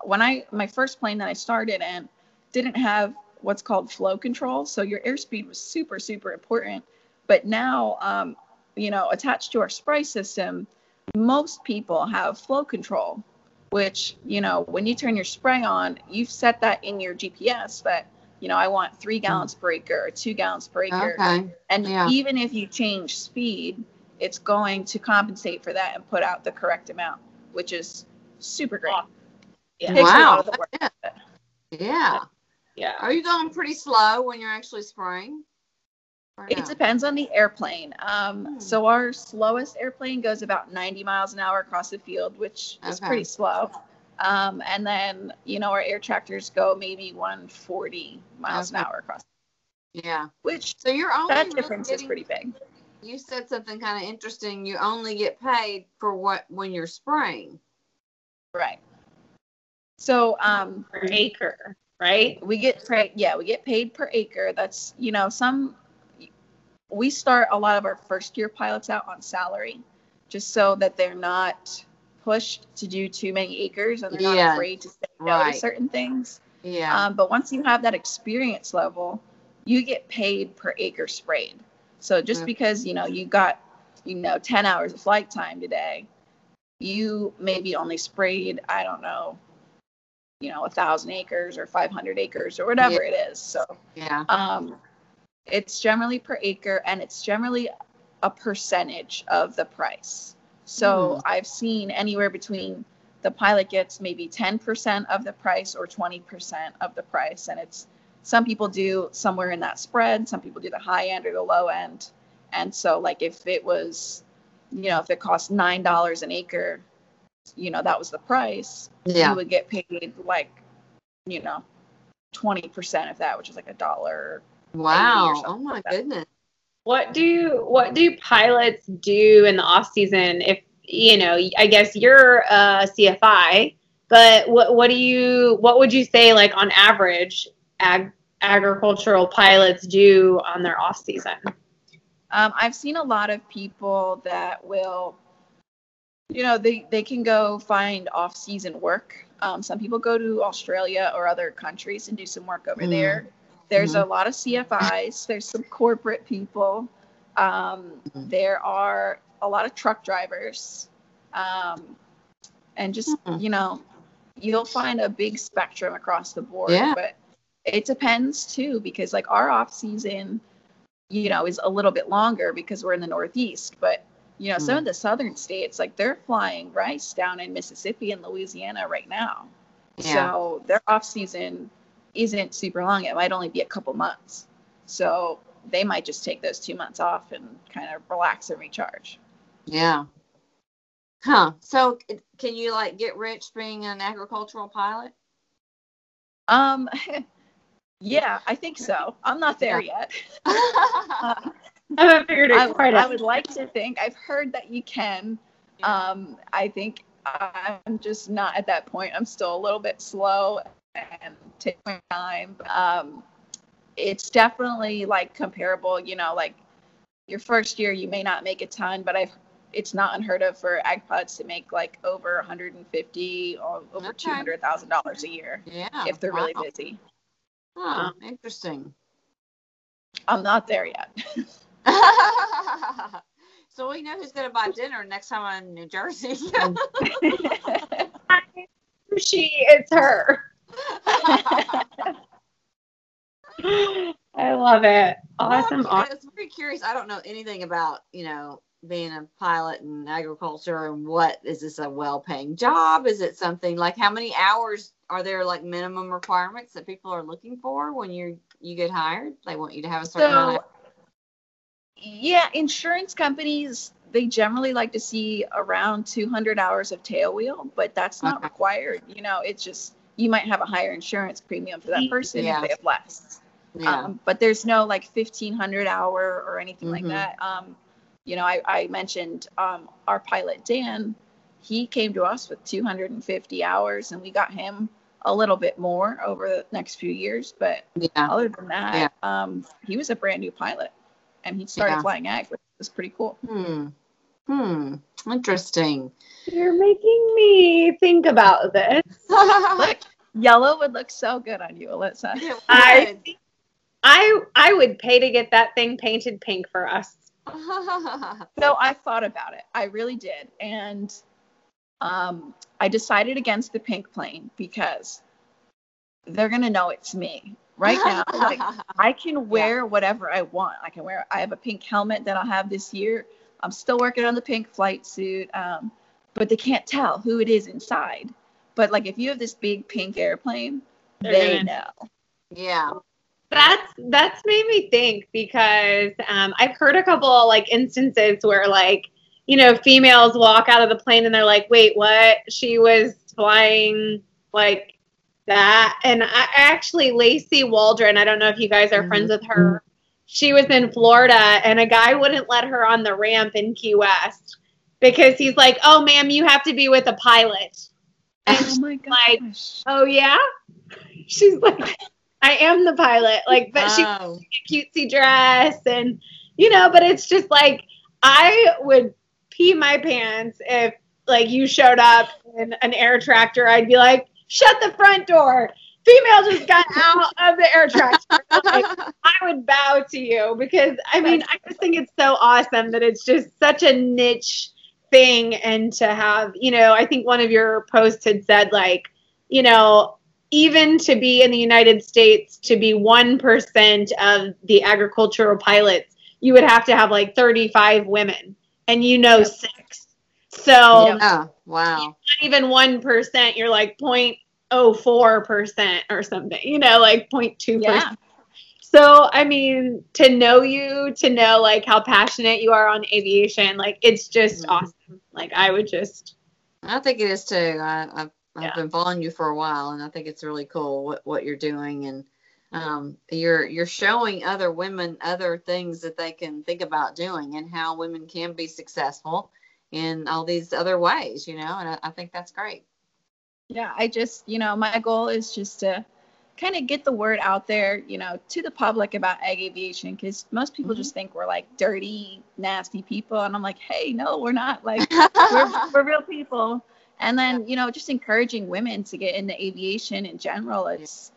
when I my first plane that I started in didn't have what's called flow control, so your airspeed was super super important. But now, um, you know, attached to our spray system, most people have flow control, which you know when you turn your spray on, you've set that in your GPS that you know I want three hmm. gallons per acre or two gallons per acre, Okay. and yeah. even if you change speed, it's going to compensate for that and put out the correct amount, which is super great. Yeah. Takes Wow. lot of the work. Yeah. Yeah. Yeah. Are you going pretty slow when you're actually spraying? Or It no? depends on the airplane. Um, Hmm. So our slowest airplane goes about 90 miles an hour across the field, which is pretty slow. Um, and then you know our air tractors go maybe 140 miles an hour across, Yeah. which So you're only that really difference getting, is pretty big. You said something kind of interesting. You only get paid for what when you're spraying. Right. So um, Per acre, right? we get paid yeah we get paid per acre that's you know some we start a lot of our first year pilots out on salary just so that they're not pushed to do too many acres and they're not Yeah, afraid to say no right. to certain things Yeah. um, but once you have that experience level you get paid per acre sprayed so just Yeah. because you know you got you know 10 hours of flight time today you maybe only sprayed i don't know you know a thousand acres or 500 acres or whatever it is so yeah. um, it's generally per acre and it's generally a percentage of the price. So hmm. I've seen anywhere between the pilot gets maybe 10% of the price or 20% of the price. And it's some people do somewhere in that spread, some people do the high end or the low end. And so, like, if it was, you know, if it cost $9 an acre, you know, that was the price, Yeah. you would get paid like, you know, 20% of that, which is like a dollar Wow. something Oh my like goodness. What do what do pilots do in the off season if you know, I guess you're a CFI, but what what do you what would you say like on average ag agricultural pilots do on their off season? Um, I've seen a lot of people that will, you know, they, they can go find off season work. Um, some people go to Australia or other countries and do some work over Mhm. there. There's a lot of CFIs, there's some corporate people. Um, Mhm. there are a lot of truck drivers. Um, and just, Mhm. you know, you'll find a big spectrum across the board. Yeah. But it depends too, because like our off season, you know, is a little bit longer because we're in the Northeast. But you know, some Mm. of the southern states, like they're flying rice down in Mississippi and Louisiana right now. Yeah. So their off season isn't super long. It might only be a couple months. So they might just take those two months off and kind of relax and recharge. Yeah. Huh. So can you like get rich being an agricultural pilot? Um, yeah, I think so. I'm not there yet. Uh, I haven't figured it I, quite I would like to think. I've heard that you can. Um, I think I'm just not at that point. I'm still a little bit slow and take my time. Um, it's definitely like comparable, you know, like your first year you may not make a ton, but I've it's not unheard of for ag pods to make like over 150 or over Okay. two hundred thousand dollars a year yeah. if they're really busy. Huh, interesting. I'm not there yet. so we know who's going to buy dinner next time I'm in New Jersey. she it's her. I love it. Awesome. Well. I was very curious. I don't know anything about, you know, being a pilot in agriculture and what is this a well-paying job? Is it something like how many hours are there like minimum requirements that people are looking for when you're you get hired? They want you to have a certain amount of yeah, insurance companies they generally like to see around 200 hours of tail wheel, but that's not Okay. required. You know, it's just you might have a higher insurance premium for that person Yeah. if they have less. yeah. Um, but there's no like 1500 hour or anything Mhm. like that. Um, you know, I, I mentioned um, our pilot Dan. He came to us with 250 hours, and we got him a little bit more over the next few years. But yeah. other than that, um, he was a brand new pilot, and he started Yeah. flying ag, which was pretty cool. Hmm. Hmm. Interesting. You're making me think about this. Look, yellow would look so good on you, Alyssa. I would. I I would pay to get that thing painted pink for us. So I thought about it. I really did. And um, I decided against the pink plane because they're going to know it's me. Right now, like, I can wear whatever I want. I can wear, I have a pink helmet that I'll have this year. I'm still working on the pink flight suit, um, but they can't tell who it is inside. But like if you have this big pink airplane, They're they gonna- know. yeah. That's that's made me think because um, I've heard a couple like instances where like you know females walk out of the plane and they're like, wait, what? She was flying like that, and I actually Lacey Waldron. I don't know if you guys are Mhm. friends with her. She was in Florida, and a guy wouldn't let her on the ramp in Key West because he's like, "Oh, ma'am, you have to be with a pilot." Oh and Oh my like, gosh. oh yeah she's like i am the pilot like but she Oh. cutesy dress and you know but it's just like i would pee my pants if like you showed up in an air tractor i'd be like shut the front door female just got out of the air tractor like, i would bow to you because i mean i just think it's so awesome that it's just such a niche thing and to have you know i think one of your posts had said like you know even to be in the united states to be 1% of the agricultural pilots you would have to have like 35 women and you know six so Yep. oh, wow. not even 1% you're like 0.04% or something you know like 0.2% Yeah. so I mean, to know you, to know like how passionate you are on aviation, like it's just Mhm. awesome. Like I would just I think it is too. I, I've I've been following you for a while, and I think it's really cool what, what you're doing, and um, you're you're showing other women other things that they can think about doing, and how women can be successful in all these other ways, you know. And I, I think that's great. Yeah, I just, you know, my goal is just to kind of get the word out there, you know, to the public about ag aviation because most people Mhm. just think we're like dirty, nasty people. And I'm like, hey, no, we're not. Like, we're, we're real people. And then, you know, just encouraging women to get into aviation in general. It's,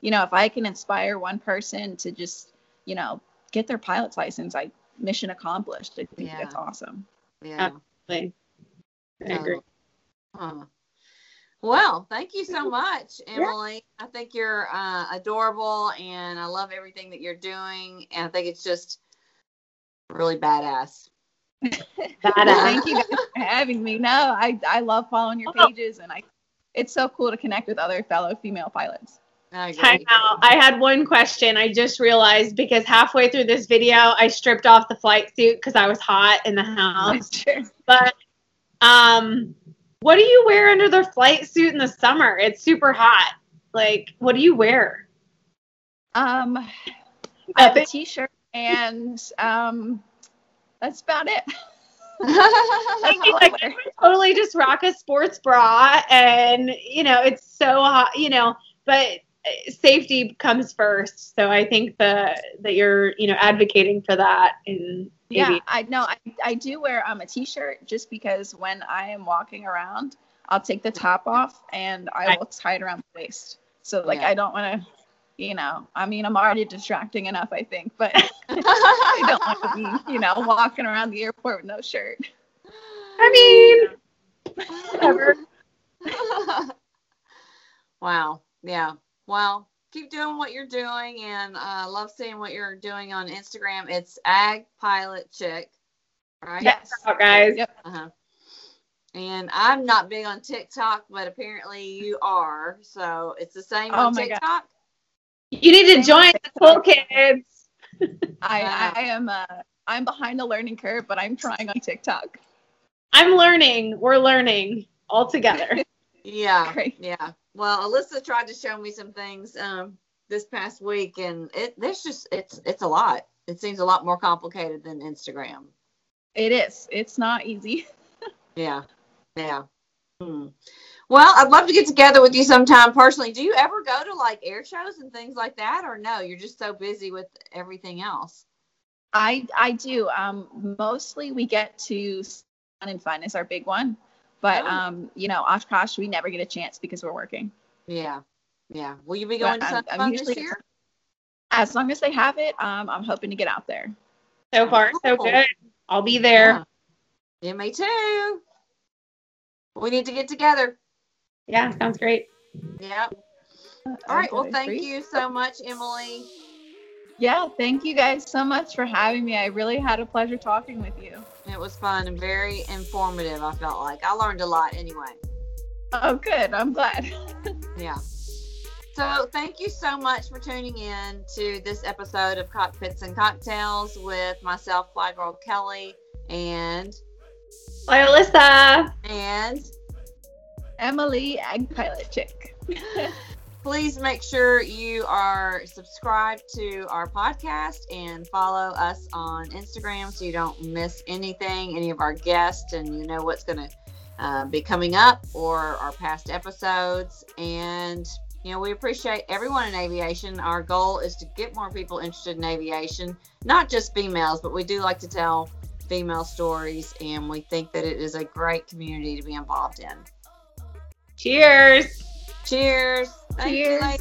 you know, if I can inspire one person to just, you know, get their pilot's license, I mission accomplished. I think Yeah. that's awesome. yeah. like I agree. Huh. Well, thank you so much, Emily. I think you're uh, adorable, and I love everything that you're doing. And I think it's just really badass. Badass. Thank you guys for having me. No, I, I love following your Oh. pages and I it's so cool to connect with other fellow female pilots. I agree. out. I had one question. I just realized because halfway through this video, I stripped off the flight suit because I was hot in the house. But um, what do you wear under the flight suit in the summer? It's super hot. Like, what do you wear? Um I have a t-shirt and um that's about it. like, could totally just rock a sports bra and you know it's so hot you know but uh, safety comes first so i think the that you're you know advocating for that in Yeah. I know I, I do wear um a t-shirt just because when I am walking around, I'll take the top off and I will tie it around the waist. So like Yeah. I don't want to you know, I mean, I'm already distracting enough, I think, but I don't want to be, you know, walking around the airport with no shirt. i mean whatever. wow. Yeah. Well, keep doing what you're doing, and I uh, love seeing what you're doing on Instagram. It's Ag Pilot Chick, right? Yes. out, guys Yep. Uh-huh. And I'm not big on TikTok, but apparently you are. So it's the same Oh on my God. TikTok. You need to join the cool kids. I, I am uh, I'm behind the learning curve, but I'm trying on TikTok. I'm learning. We're learning all together. Yeah. Great. Yeah. Well, Alyssa tried to show me some things um, this past week, and it there's just it's it's a lot. It seems a lot more complicated than Instagram. It is. It's not easy. Yeah. Yeah. Hmm. Well, I'd love to get together with you sometime personally. Do you ever go to like air shows and things like that, or no? You're just so busy with everything else. I I do. Um, mostly we get to Sun 'n Fun is our big one, but Oh. um, you know, Oshkosh we never get a chance because we're working. Yeah. Yeah. Will you be But going to I'm- I'm Fun this year? As long as they have it, um, I'm hoping to get out there. So far, so good. I'll be there. Yeah. yeah, me too. We need to get together. Yeah, sounds great. Yep. All right. Well, thank you so much, Emily. Yeah, thank you guys so much for having me. I really had a pleasure talking with you. It was fun and very informative. I felt like I learned a lot anyway. Oh, good. I'm glad. Yeah. So, thank you so much for tuning in to this episode of Cockpits and Cocktails with myself, Fly Girl Kelly, and Alyssa. and Emily, Ag Pilot Chick. please make sure you are subscribed to our podcast and follow us on Instagram so you don't miss anything, any of our guests, and you know what's going to uh, be coming up or our past episodes. And, you know, we appreciate everyone in aviation. Our goal is to get more people interested in aviation, not just females, but we do like to tell female stories, and we think that it is a great community to be involved in. Cheers. Cheers. Thank you, Cheers.